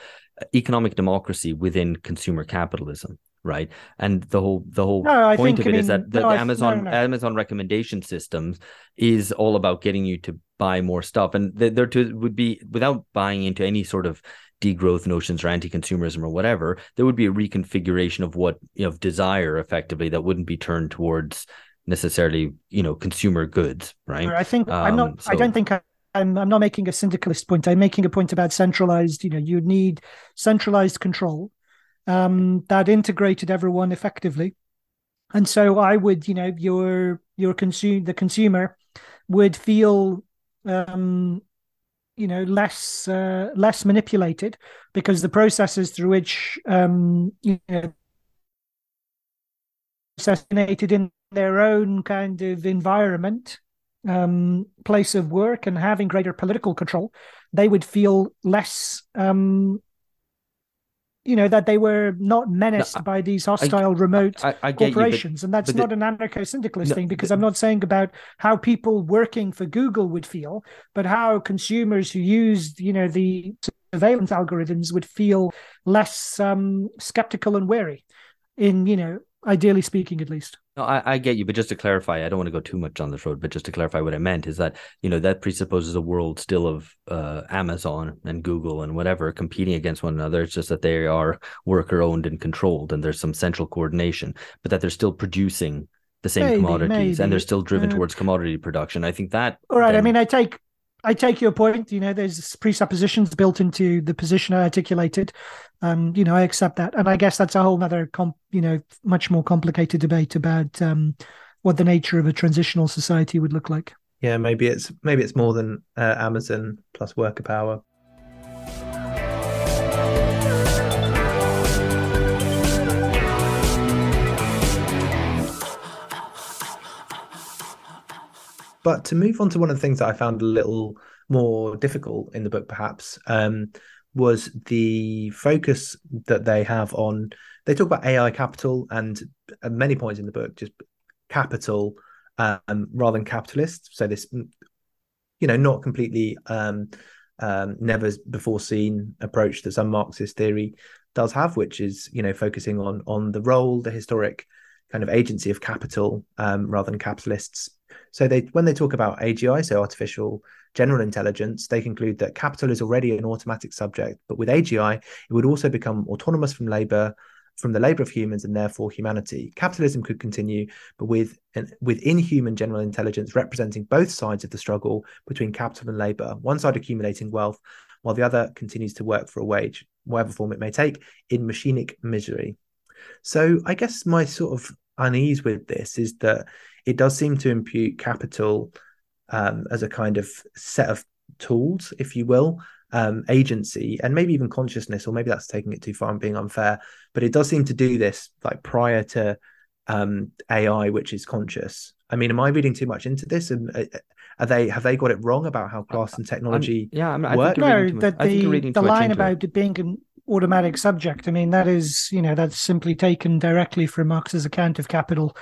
economic democracy within consumer capitalism right? And the whole the whole no, point of it mean, is that the, no, the amazon no, amazon recommendation systems is all about getting you to buy more stuff. And there to would be without buying into any sort of degrowth notions or anti-consumerism or whatever there would be a reconfiguration of what you know desire effectively that wouldn't be turned towards necessarily you know consumer goods right? I think um, i'm not so... i don't think I, I'm I'm not making a syndicalist point. I'm making a point about centralized. You know, you need centralized control um, that integrated everyone effectively. And so I would, you know, your your consume the consumer would feel um, you know less uh, less manipulated because the processes through which um, you know assassinated in their own kind of environment um, place of work and having greater political control, they would feel less um, you know that they were not menaced No, I- by these hostile remote I, I get you, but- corporations. And that's not the- an anarcho-syndicalist No, thing because the- i'm not saying about how people working for google would feel but how consumers who used you know the surveillance algorithms would feel less um skeptical and wary in you know ideally speaking at least No, I, I get you, but just to clarify, I don't want to go too much on this road, but just to clarify what I meant is that, you know, that presupposes a world still of uh, Amazon and Google and whatever competing against one another. It's just that they are worker owned and controlled and there's some central coordination, but that they're still producing the same Maybe, commodities and they're still driven Uh, towards commodity production. I think that. all right i mean i take i take your point you know there's presuppositions built into the position i articulated. Um you know i accept that. And i guess that's a whole other, comp you know much more complicated debate about um what the nature of a transitional society would look like. Yeah, maybe it's maybe it's more than uh, Amazon plus worker power. But to move on to one of the things that I found a little more difficult in the book, perhaps, um, was the focus that they have on. They talk about AI capital, and at many points in the book, just capital um, rather than capitalists. So this, you know, not completely um, um, never before seen approach that some Marxist theory does have, which is you know focusing on on the role, the historic kind of agency of capital um, rather than capitalists. So they when they talk about AGI, so artificial general intelligence, they conclude that capital is already an automatic subject, but with AGI, it would also become autonomous from labor, from the labor of humans, and therefore humanity. Capitalism could continue, but with an, with inhuman general intelligence representing both sides of the struggle between capital and labor, one side accumulating wealth, while the other continues to work for a wage, whatever form it may take, in machinic misery. So I guess my sort of unease with this is that it does seem to impute capital um, as a kind of set of tools, if you will, um, agency, and maybe even consciousness, or maybe that's taking it too far and being unfair. But it does seem to do this like prior to um, AI, which is conscious. I mean, am I reading too much into this? And uh, are they have they got it wrong about how class and technology? yeah, I'm, I work? think no reading that I think the, the line into it. about it being an automatic subject i mean that is you know that's simply taken directly from marx's account of capital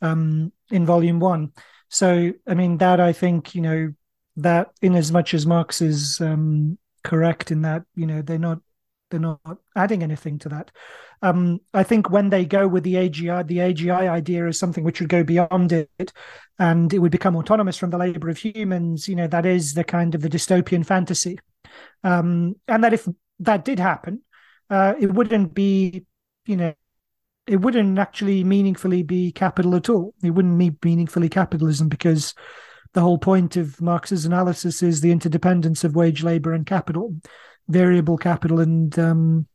um in volume one. So i mean that i think you know that in as much as marx is um correct in that you know they're not they're not adding anything to that. Um i think when they go with the agi the agi idea is something which would go beyond it and it would become autonomous from the labor of humans. You know that is the kind of the dystopian fantasy. Um and that if that did happen uh it wouldn't be you know it wouldn't actually meaningfully be capital at all. It wouldn't be meaningfully capitalism because the whole point of marx's analysis is the interdependence of wage labor and capital variable capital and um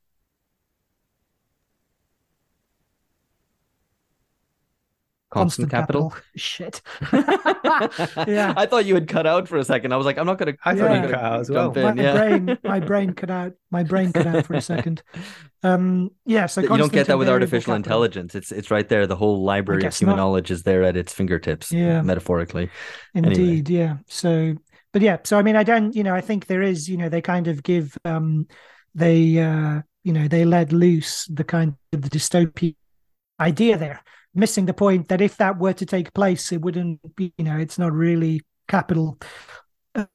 Constant, capital. shit yeah. I thought you had cut out for a second. I was like, I'm not going to. I thought you cut out as well. my brain my brain cut out my brain cut out for a second um yeah so you don't get that with artificial capital. intelligence. It's it's right there. The whole library of human not. knowledge is there at its fingertips. Yeah. metaphorically. Anyway. Indeed, yeah. So, but yeah, so I mean, I don't, you know, I think there is, you know, they kind of give, um, they, uh, you know, they let loose the kind of the dystopian idea there, missing the point that if that were to take place, it wouldn't be, you know, it's not really capital. Um,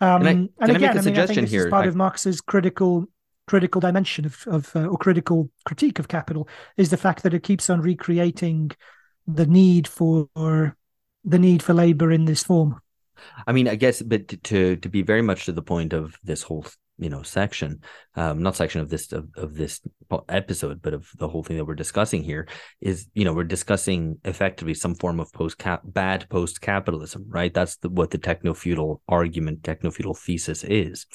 I- and can I make again, a I, mean, I suggestion think this here? is part I- of Marx's critical critical dimension of of uh, or critical critique of capital is the fact that it keeps on recreating the need for the need for labor in this form. I mean, I guess, but to to be very much to the point of this whole you know section, um, not section of this of, of this episode, but of the whole thing that we're discussing here is you know we're discussing effectively some form of post bad post capitalism, right? That's the, what the techno feudal argument, techno feudal thesis is.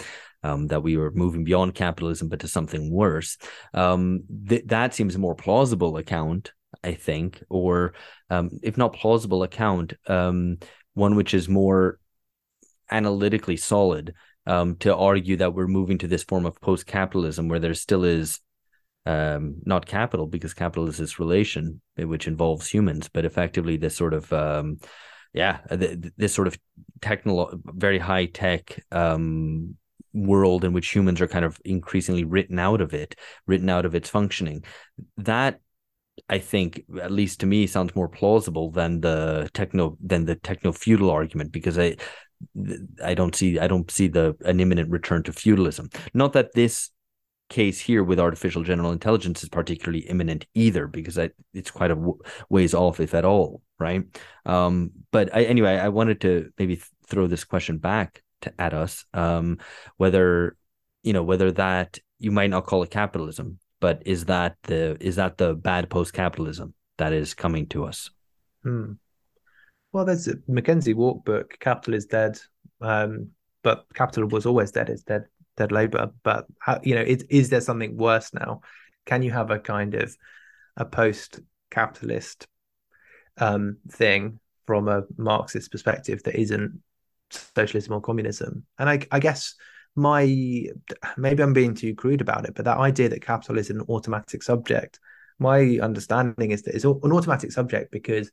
Um, that we were moving beyond capitalism, but to something worse. Um, th- that seems a more plausible account, I think, or um, if not plausible account, um, one which is more analytically solid um, to argue that we're moving to this form of post capitalism where there still is um, not capital because capital is this relation eh, which involves humans, but effectively this sort of um, yeah, th- th- this sort of technolo- very high tech um, world in which humans are kind of increasingly written out of it, written out of its functioning. That I think, at least to me, sounds more plausible than the techno than the techno feudal argument because I I don't see I don't see the an imminent return to feudalism. Not that this case here with artificial general intelligence is particularly imminent either because I, it's quite a w- ways off if at all right um, but I, anyway i wanted to maybe th- throw this question back to, at us um, whether you know whether that you might not call it capitalism but is that the is that the bad post capitalism that is coming to us Hmm. Well, there's a McKenzie Wark book, Capital is Dead. Um, but capital was always dead, it's dead, dead labor. But how, you know, is, is there something worse now? Can you have a kind of a post capitalist um, thing from a Marxist perspective that isn't socialism or communism? And I, I guess my maybe I'm being too crude about it, but that idea that capital is an automatic subject, my understanding is that it's an automatic subject because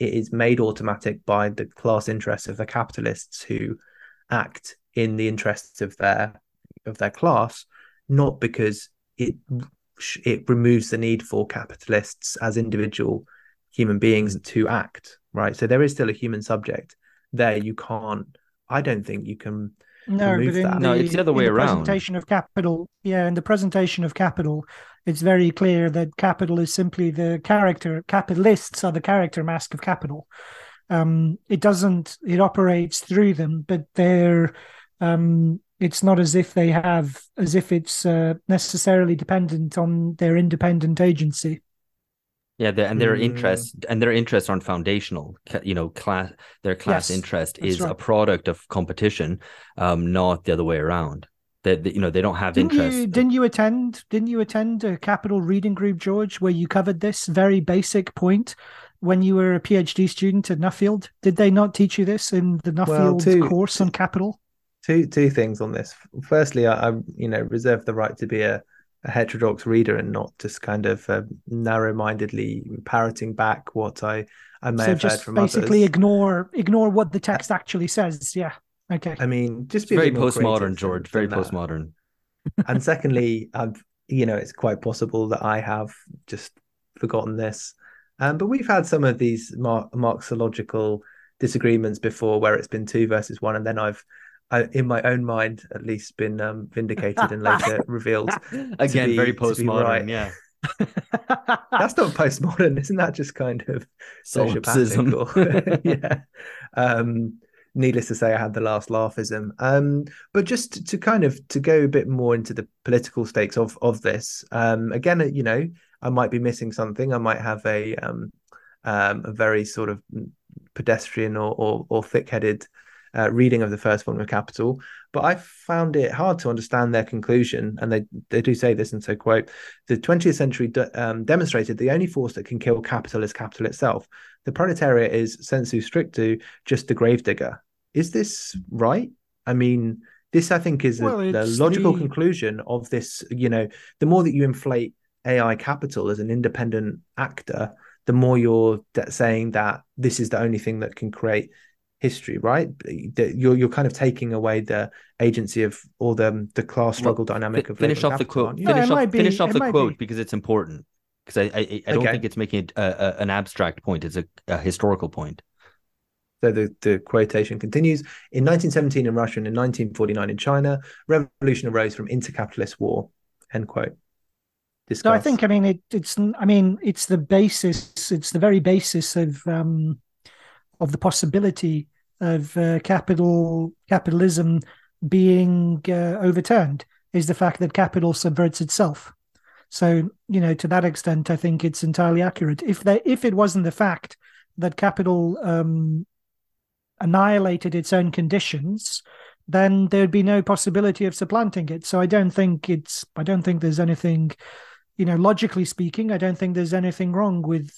it is made automatic by the class interests of the capitalists who act in the interests of their of their class, not because it it removes the need for capitalists as individual human beings to act. Right. So there is still a human subject there. You can't. I don't think you can. No, but in that. the, No, it's the other in way the around. presentation of capital, yeah, in the presentation of capital, it's very clear that capital is simply the character. Capitalists are the character mask of capital. Um, it doesn't. It operates through them, but they're. Um, it's not as if they have, as if it's uh, necessarily dependent on their independent agency. Yeah, the, and their Mm. interests and their interests aren't foundational. You know, class their class Yes, interest that's is a product of competition, um, not the other way around. That that, you know they don't have Didn't interest. you? Didn't you attend? Didn't you attend a capital reading group, George, where you covered this very basic point when you were a PhD student at Nuffield? Did they not teach you this in the Nuffield two- course on capital? two two things on this. Firstly, I, I you know reserve the right to be a, a heterodox reader and not just kind of uh, narrow-mindedly parroting back what I I may So have heard just from basically others. ignore ignore what the text actually says. Yeah. Okay. I mean, just be very postmodern, George. Very postmodern. and secondly, I've you know it's quite possible that I have just forgotten this. Um, but we've had some of these mar- Marxological disagreements before, where it's been two versus one, and then I've, I, in my own mind, at least, been um, vindicated and later revealed. Again, be- very postmodern. right. Yeah, That's not postmodern, isn't that? Just kind of solipsism. sociopathic or yeah. Um, needless to say, I had the last laughism. Um, but just to kind of to go a bit more into the political stakes of of this. Um, again, you know, I might be missing something. I might have a um, um, a very sort of pedestrian or or, or thick-headed uh, reading of the first volume of Capital, but I found it hard to understand their conclusion. And they they do say this, and so quote: "The 20th century de- um, demonstrated the only force that can kill capital is capital itself. The proletariat is sensu stricto, just a gravedigger." Is this right? I mean, this I think is a- the logical the- conclusion of this. You know, the more that you inflate AI capital as an independent actor, the more you're de- saying that this is the only thing that can create history, right? You're you're kind of taking away the agency of or the the class struggle dynamic Fi- of finish labor off the quote. aren't? No, Finish off. be- Finish off the quote be. because it's important. Because I I, I don't Okay. think it's making it a, a, an abstract point. It's a, a historical point. So the, the quotation continues. In 1917 in Russia and in 1949 in China, revolution arose from intercapitalist war. End quote. Discuss. So I think I mean it, it's I mean it's the basis it's the very basis of um of the possibility of uh, capital capitalism being uh, overturned is the fact that capital subverts itself. So you know to that extent I think it's entirely accurate. If they if it wasn't the fact that capital um annihilated its own conditions, then there'd be no possibility of supplanting it. So I don't think it's I don't think there's anything, you know, logically speaking, I don't think there's anything wrong with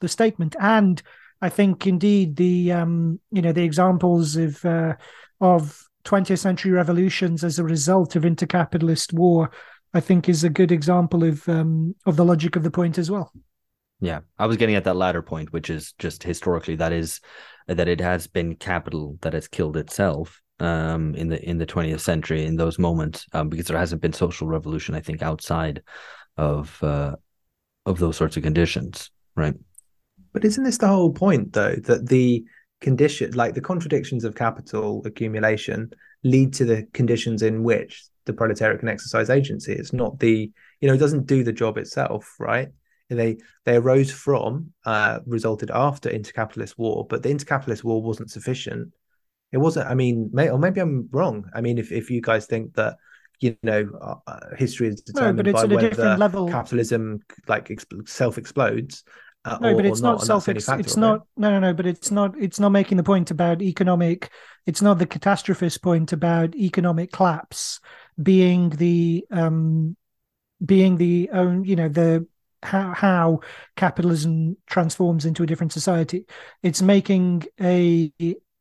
the statement. And I think indeed the um, you know, the examples of uh, of 20th century revolutions as a result of intercapitalist war, I think is a good example of um, of the logic of the point as well. Yeah, I was getting at that latter point, which is just historically that is that it has been capital that has killed itself um, in the in the 20th century in those moments um, because there hasn't been social revolution, I think, outside of uh, of those sorts of conditions, right? But isn't this the whole point, though, that the condition, like the contradictions of capital accumulation, lead to the conditions in which the proletariat can exercise agency? It's not the, you know, it doesn't do the job itself, right? They they arose from, uh, resulted after intercapitalist war, but the intercapitalist war wasn't sufficient. It wasn't. I mean, may, or maybe I'm wrong. I mean, if if you guys think that you know uh, uh history is determined it's by whether different level. capitalism like exp- self explodes. No, but it's not, not self. only It's, factor it's of not. No, no, no. But it's not. It's not making the point about economic. It's not the catastrophist point about economic collapse being the um, being the own. You know the how how capitalism transforms into a different society. It's making a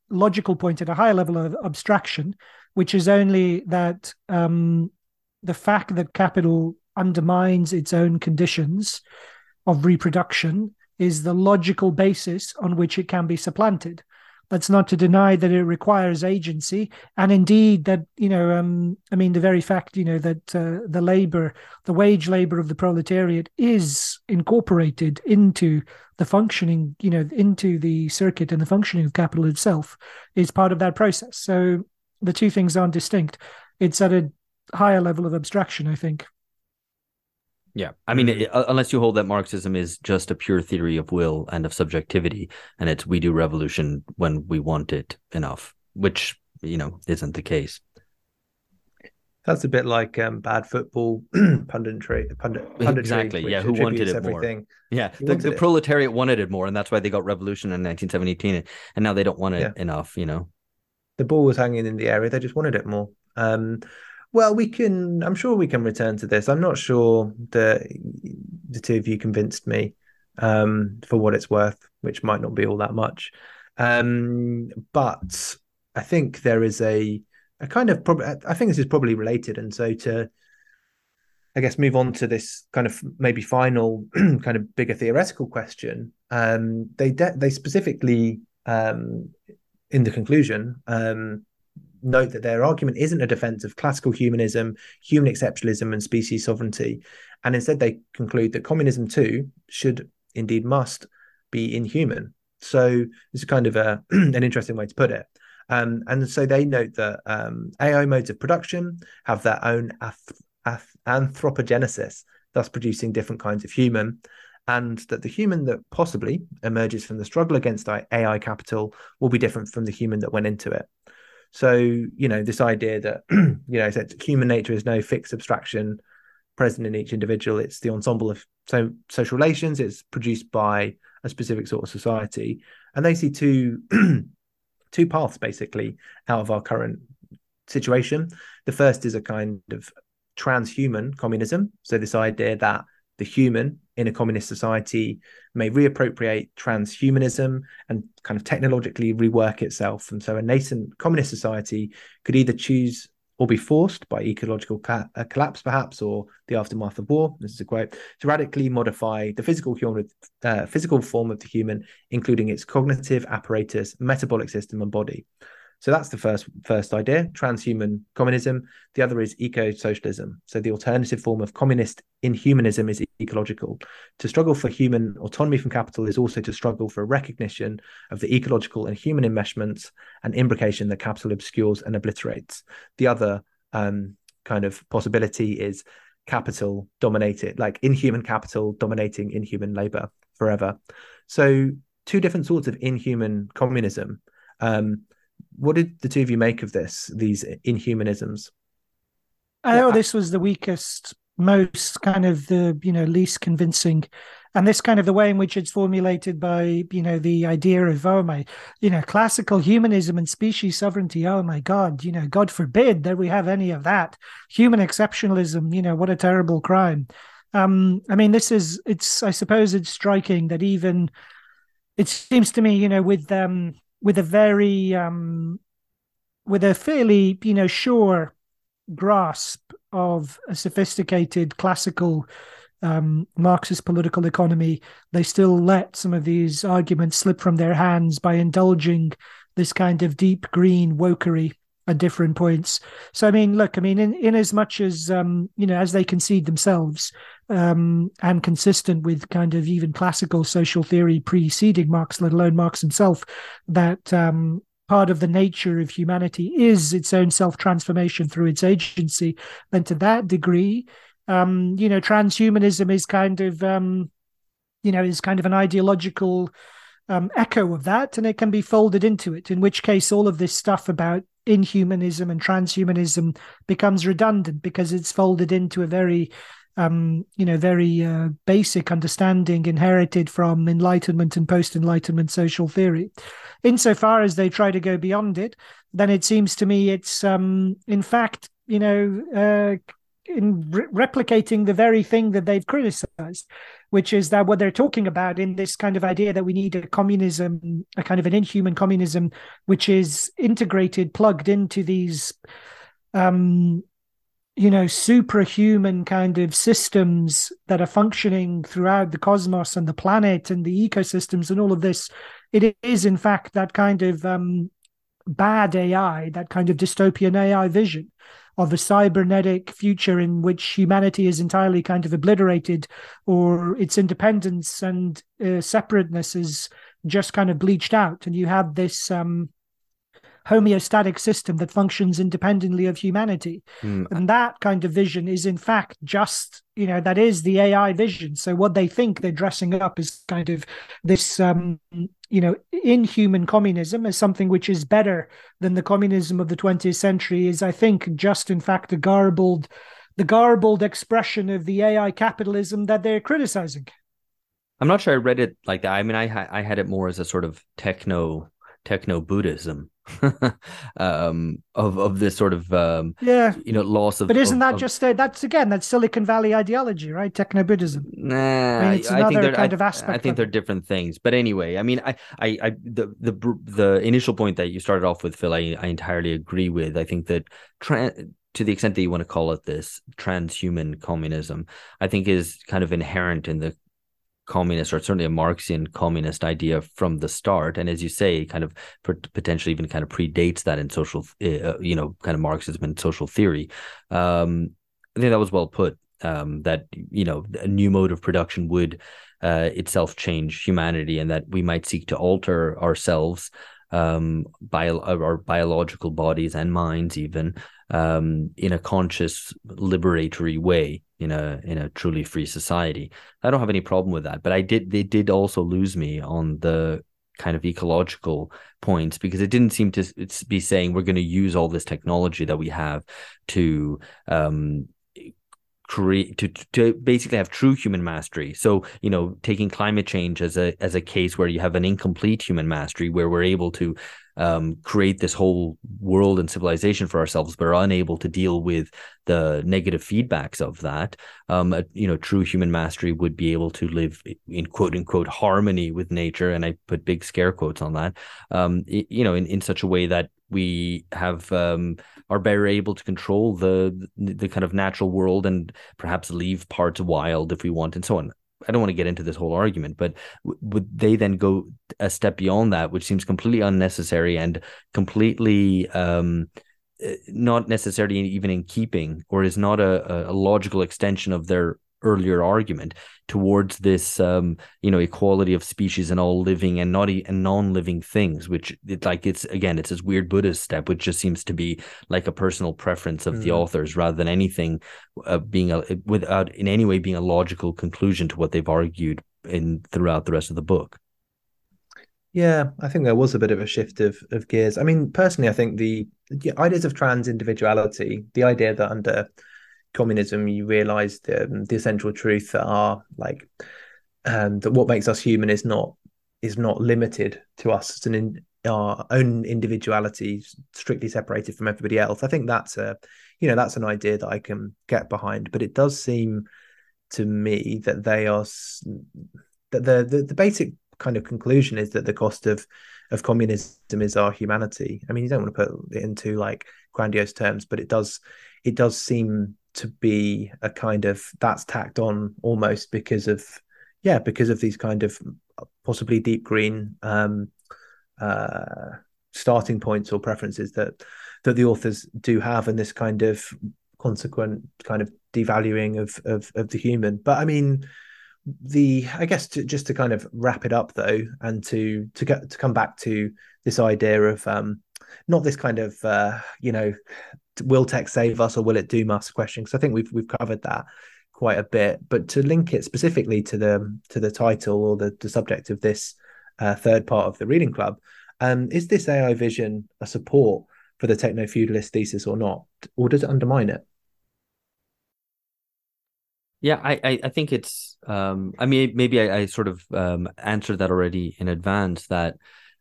logical point at a higher level of abstraction, which is only that um, the fact that capital undermines its own conditions of reproduction is the logical basis on which it can be supplanted. That's not to deny that it requires agency, and indeed that you know, um, I mean, the very fact you know that uh, the labor, the wage labor of the proletariat is incorporated into the functioning, you know, into the circuit and the functioning of capital itself is part of that process. So the two things aren't distinct. It's at a higher level of abstraction, I think. Yeah, I mean, it- uh, unless you hold that Marxism is just a pure theory of will and of subjectivity, and it's we do revolution when we want it enough, which you know isn't the case. That's a bit like um, bad football punditry. Pundit, punditry Exactly, yeah, who wanted attributes it more? Yeah, You the, wanted the it. proletariat wanted it more, and that's why they got revolution in 1917, and now they don't want it Yeah. enough. You know. The ball was hanging in the area. They just wanted it more. Um, well, we can. I'm sure we can return to this. I'm not sure that the two of you convinced me um, for what it's worth, which might not be all that much. Um, but I think there is a a kind of prob- I think this is probably related, and so to I guess move on to this kind of maybe final kind of bigger theoretical question. Um, they de- they specifically um, in the conclusion um, note that their argument isn't a defense of classical humanism, human exceptionalism, and species sovereignty, and instead they conclude that communism too should indeed must be inhuman. So this is kind of a an interesting way to put it. Um, and so they note that um, AI modes of production have their own ath- ath- anthropogenesis, thus producing different kinds of human, and that the human that possibly emerges from the struggle against AI capital will be different from the human that went into it. So, you know, this idea that, you know, human nature is no fixed abstraction present in each individual, it's the ensemble of so social relations, it's produced by a specific sort of society. And they see two two paths basically out of our current situation. The first is a kind of transhuman communism. So, this idea that the human in a communist society may reappropriate transhumanism and kind of technologically rework itself. And so, a nascent communist society could either choose or be forced by ecological ca- uh, collapse, perhaps, or the aftermath of war. This is a quote to radically modify the physical human, uh, physical form of the human, including its cognitive apparatus, metabolic system, and body. So that's the first first idea, transhuman communism. The other is eco-socialism. So the alternative form of communist inhumanism is ecological. To struggle for human autonomy from capital is also to struggle for recognition of the ecological and human enmeshments and imbrication that capital obscures and obliterates. The other um, kind of possibility is capital dominated, like inhuman capital dominating inhuman labor forever. So two different sorts of inhuman communism. Um, what did the two of you make of this? These inhumanisms? I know I- this was the weakest, most kind of the you know least convincing, and this kind of the way in which it's formulated by you know the idea of oh my you know classical humanism and species sovereignty. Oh my God, you know God forbid that we have any of that. Human exceptionalism. You know what a terrible crime. Um, I mean, this is it's. I suppose it's striking that even it seems to me, you know, with um with a very um with a fairly you know sure grasp of a sophisticated classical um, Marxist political economy, they still let some of these arguments slip from their hands by indulging this kind of deep green wokery at different points. So I mean, look, I mean, in, in as much as um, you know, as they concede themselves, um, and consistent with kind of even classical social theory preceding Marx, let alone Marx himself, that um, part of the nature of humanity is its own self transformation through its agency. Then to that degree, um, you know, transhumanism is kind of, um, you know, is kind of an ideological um, echo of that, and it can be folded into it. In which case, all of this stuff about inhumanism and transhumanism becomes redundant because it's folded into a very um, you know, very uh, basic understanding inherited from Enlightenment and post Enlightenment social theory. Insofar as they try to go beyond it, then it seems to me it's, um, in fact, you know, uh, in re- replicating the very thing that they've criticized, which is that what they're talking about in this kind of idea that we need a communism, a kind of an inhuman communism, which is integrated, plugged into these um, you know superhuman kind of systems that are functioning throughout the cosmos and the planet and the ecosystems and all of this. It is in fact that kind of um, bad ai that kind of dystopian ai vision of a cybernetic future in which humanity is entirely kind of obliterated or its independence and uh, separateness is just kind of bleached out. And you have this um, homeostatic system that functions independently of humanity. Mm. And that kind of vision is, in fact, just, you know, that is the AI vision. So what they think they're dressing up is kind of this, um, you know, inhuman communism as something which is better than the communism of the 20th century is, I think, just, in fact, a garbled, the garbled expression of the AI capitalism that they're criticizing. I'm not sure I read it like that. I mean, I I had it more as a sort of techno techno Buddhism um, of of this sort of um, yeah, you know, loss of. But isn't of, that of, just uh, that's again that's Silicon Valley ideology, right? Techno Buddhism. Nah, I mean, it's another I think kind I, of aspect. I think they're different things. But anyway, I mean, I, I, I, the the the initial point that you started off with, Phil, I, I entirely agree with. I think that. Tra- to the extent that you want to call it this transhuman communism, I think is kind of inherent in the communist or certainly a Marxian communist idea from the start. And as you say, kind of potentially even kind of predates that in social, eh, uh, you know, kind of Marxism and social theory. Um, I think that was well put. Um, that you know, a new mode of production would uh, itself change humanity, and that we might seek to alter ourselves um, bio- our biological bodies and minds even um, in a conscious liberatory way in a in a truly free society. I don't have any problem with that, but I did they did also lose me on the kind of ecological points because it didn't seem to be saying we're going to use all this technology that we have to um, create to to basically have true human mastery so you know taking climate change as a as a case where you have an incomplete human mastery where we're able to um, create this whole world and civilization for ourselves, but are unable to deal with the negative feedbacks of that. Um, you know, true human mastery would be able to live in quote unquote harmony with nature, and I put big scare quotes on that. Um, you know, in, in such a way that we have um, are better able to control the the kind of natural world and perhaps leave parts wild if we want and so on. I don't want to get into this whole argument, but would they then go a step beyond that, which seems completely unnecessary and completely um, eh, not necessarily even in keeping, or is not a, a logical extension of their earlier argument towards this um you know equality of species and all living and not and non-living things which it like it's again it's this weird buddhist step which just seems to be like a personal preference of mm. the authors rather than anything uh, being a without in any way being a logical conclusion to what they've argued in throughout the rest of the book yeah i think there was a bit of a shift of of gears i mean personally i think the, the ideas of trans individuality the idea that under communism, you realize the, um, the essential truth that are like um, that what makes us human is not is not limited to us. It's an in, our own individuality, strictly separated from everybody else. I think that's a you know that's an idea that I can get behind. But it does seem to me that they are that the, the the basic kind of conclusion is that the cost of of communism is our humanity. I mean, you don't want to put it into like grandiose terms, but it does it does seem to be a kind of that's tacked on almost because of yeah because of these kind of possibly deep green um, uh, starting points or preferences that that the authors do have, and this kind of consequent kind of devaluing of of, of the human. But I mean, the I guess to, just to kind of wrap it up though, and to to get to come back to this idea of um, not this kind of uh, you know will tech save us or will it doom us question because I think we've we've covered that quite a bit. But to link it specifically to the to the title or the, the subject of this uh, third part of the reading club, um, is this AI vision a support for the techno feudalist thesis or not, or does it undermine it? Yeah, I, I, I think it's. Um, I mean, maybe I, I sort of um, answered that already in advance. That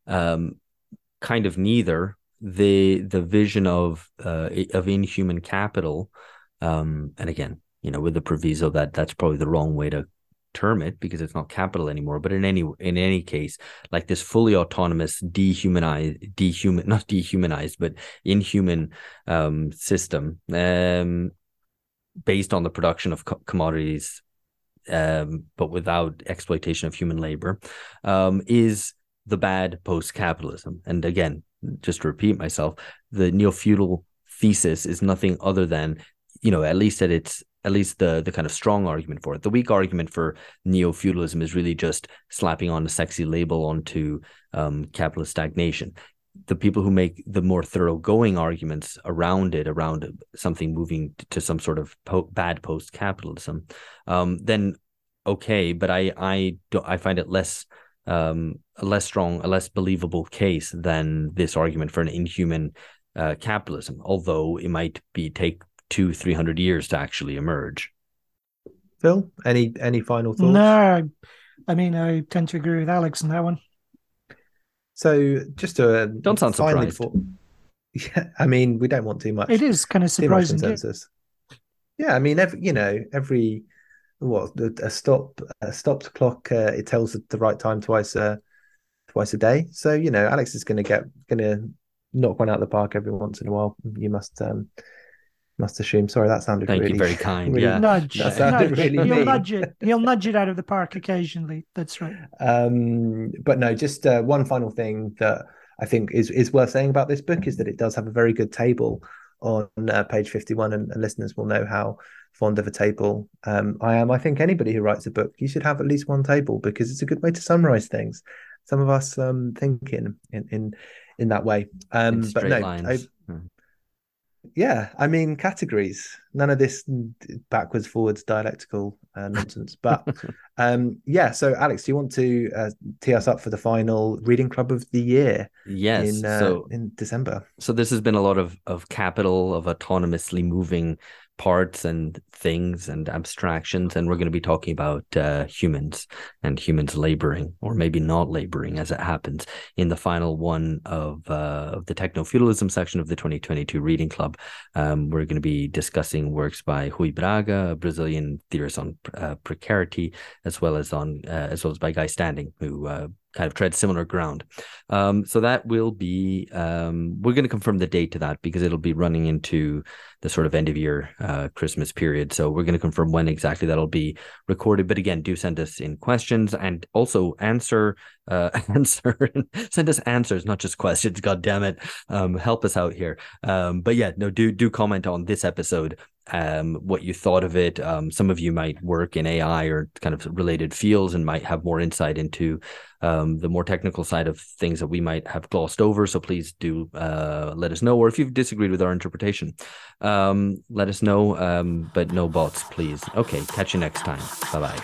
um, kind of neither the the vision of uh, of inhuman capital, um, and again, you know, with the proviso that that's probably the wrong way to term it because it's not capital anymore. But in any in any case, like this fully autonomous, dehumanized, dehuman, not dehumanized, but inhuman um, system, um, based on the production of co- commodities, um, but without exploitation of human labor, um, is the bad post-capitalism. And again, just to repeat myself, the neo-feudal thesis is nothing other than, you know, at least at its at least the the kind of strong argument for it. The weak argument for neo feudalism is really just slapping on a sexy label onto um, capitalist stagnation. The people who make the more thoroughgoing arguments around it, around something moving to some sort of po- bad post capitalism, um, then okay. But I I don't I find it less um, a less strong, a less believable case than this argument for an inhuman uh, capitalism. Although it might be take two, three hundred years to actually emerge. Phil, any any final thoughts? No, I mean I tend to agree with Alex on that one. So just to uh, Don't sound surprised. before- yeah, I mean we don't want too much. It is kind of too much surprising. yeah. consensus. Yeah, I mean, every, you know, every what a stop a stopped clock uh, it tells the right time twice uh, twice a day. So you know, Alex is going to get going to knock one out of the park every once in a while. You must um must assume. Sorry, that sounded Thank really you, very kind. really- yeah, Nudge, That sounded nudge. really he'll mean. nudge it. He'll nudge it out of the park occasionally. That's right. Um, but no, just uh, one final thing that I think is is worth saying about this book is that it does have a very good table on uh, page 51 and, and listeners will know how fond of a table um, I am. I think anybody who writes a book, you should have at least one table because it's a good way to summarize things. Some of us um, think in in in, that way. Um, but no. I, Hmm. yeah, I mean categories. None of this backwards forwards dialectical uh, nonsense. But um, yeah, so Alex, do you want to uh, tee us up for the final reading club of the year yes. in uh, so in December? so this has been a lot of of capital of autonomously moving parts and things and abstractions and we're going to be talking about uh, humans and humans laboring or maybe not laboring as it happens in the final one of uh, the techno feudalism section of the 2022 reading club. Um, we're going to be discussing works by Ruy Braga a Brazilian theorist on uh, precarity as well as on uh, as well as by Guy Standing who uh, kind of tread similar ground um, so that will be um, we're going to confirm the date to that because it'll be running into the sort of end of year uh, Christmas period. So we're going to confirm when exactly that'll be recorded. But again, do send us in questions and also answer uh, answer send us answers, not just questions. God damn it, um, help us out here. Um, but yeah, no, do do comment on this episode. Um, what you thought of it. Um, some of you might work in AI or kind of related fields and might have more insight into um, the more technical side of things that we might have glossed over. So please do uh, let us know, or if you've disagreed with our interpretation, um, let us know. Um, but no bots, please. Okay, catch you next time. Bye bye.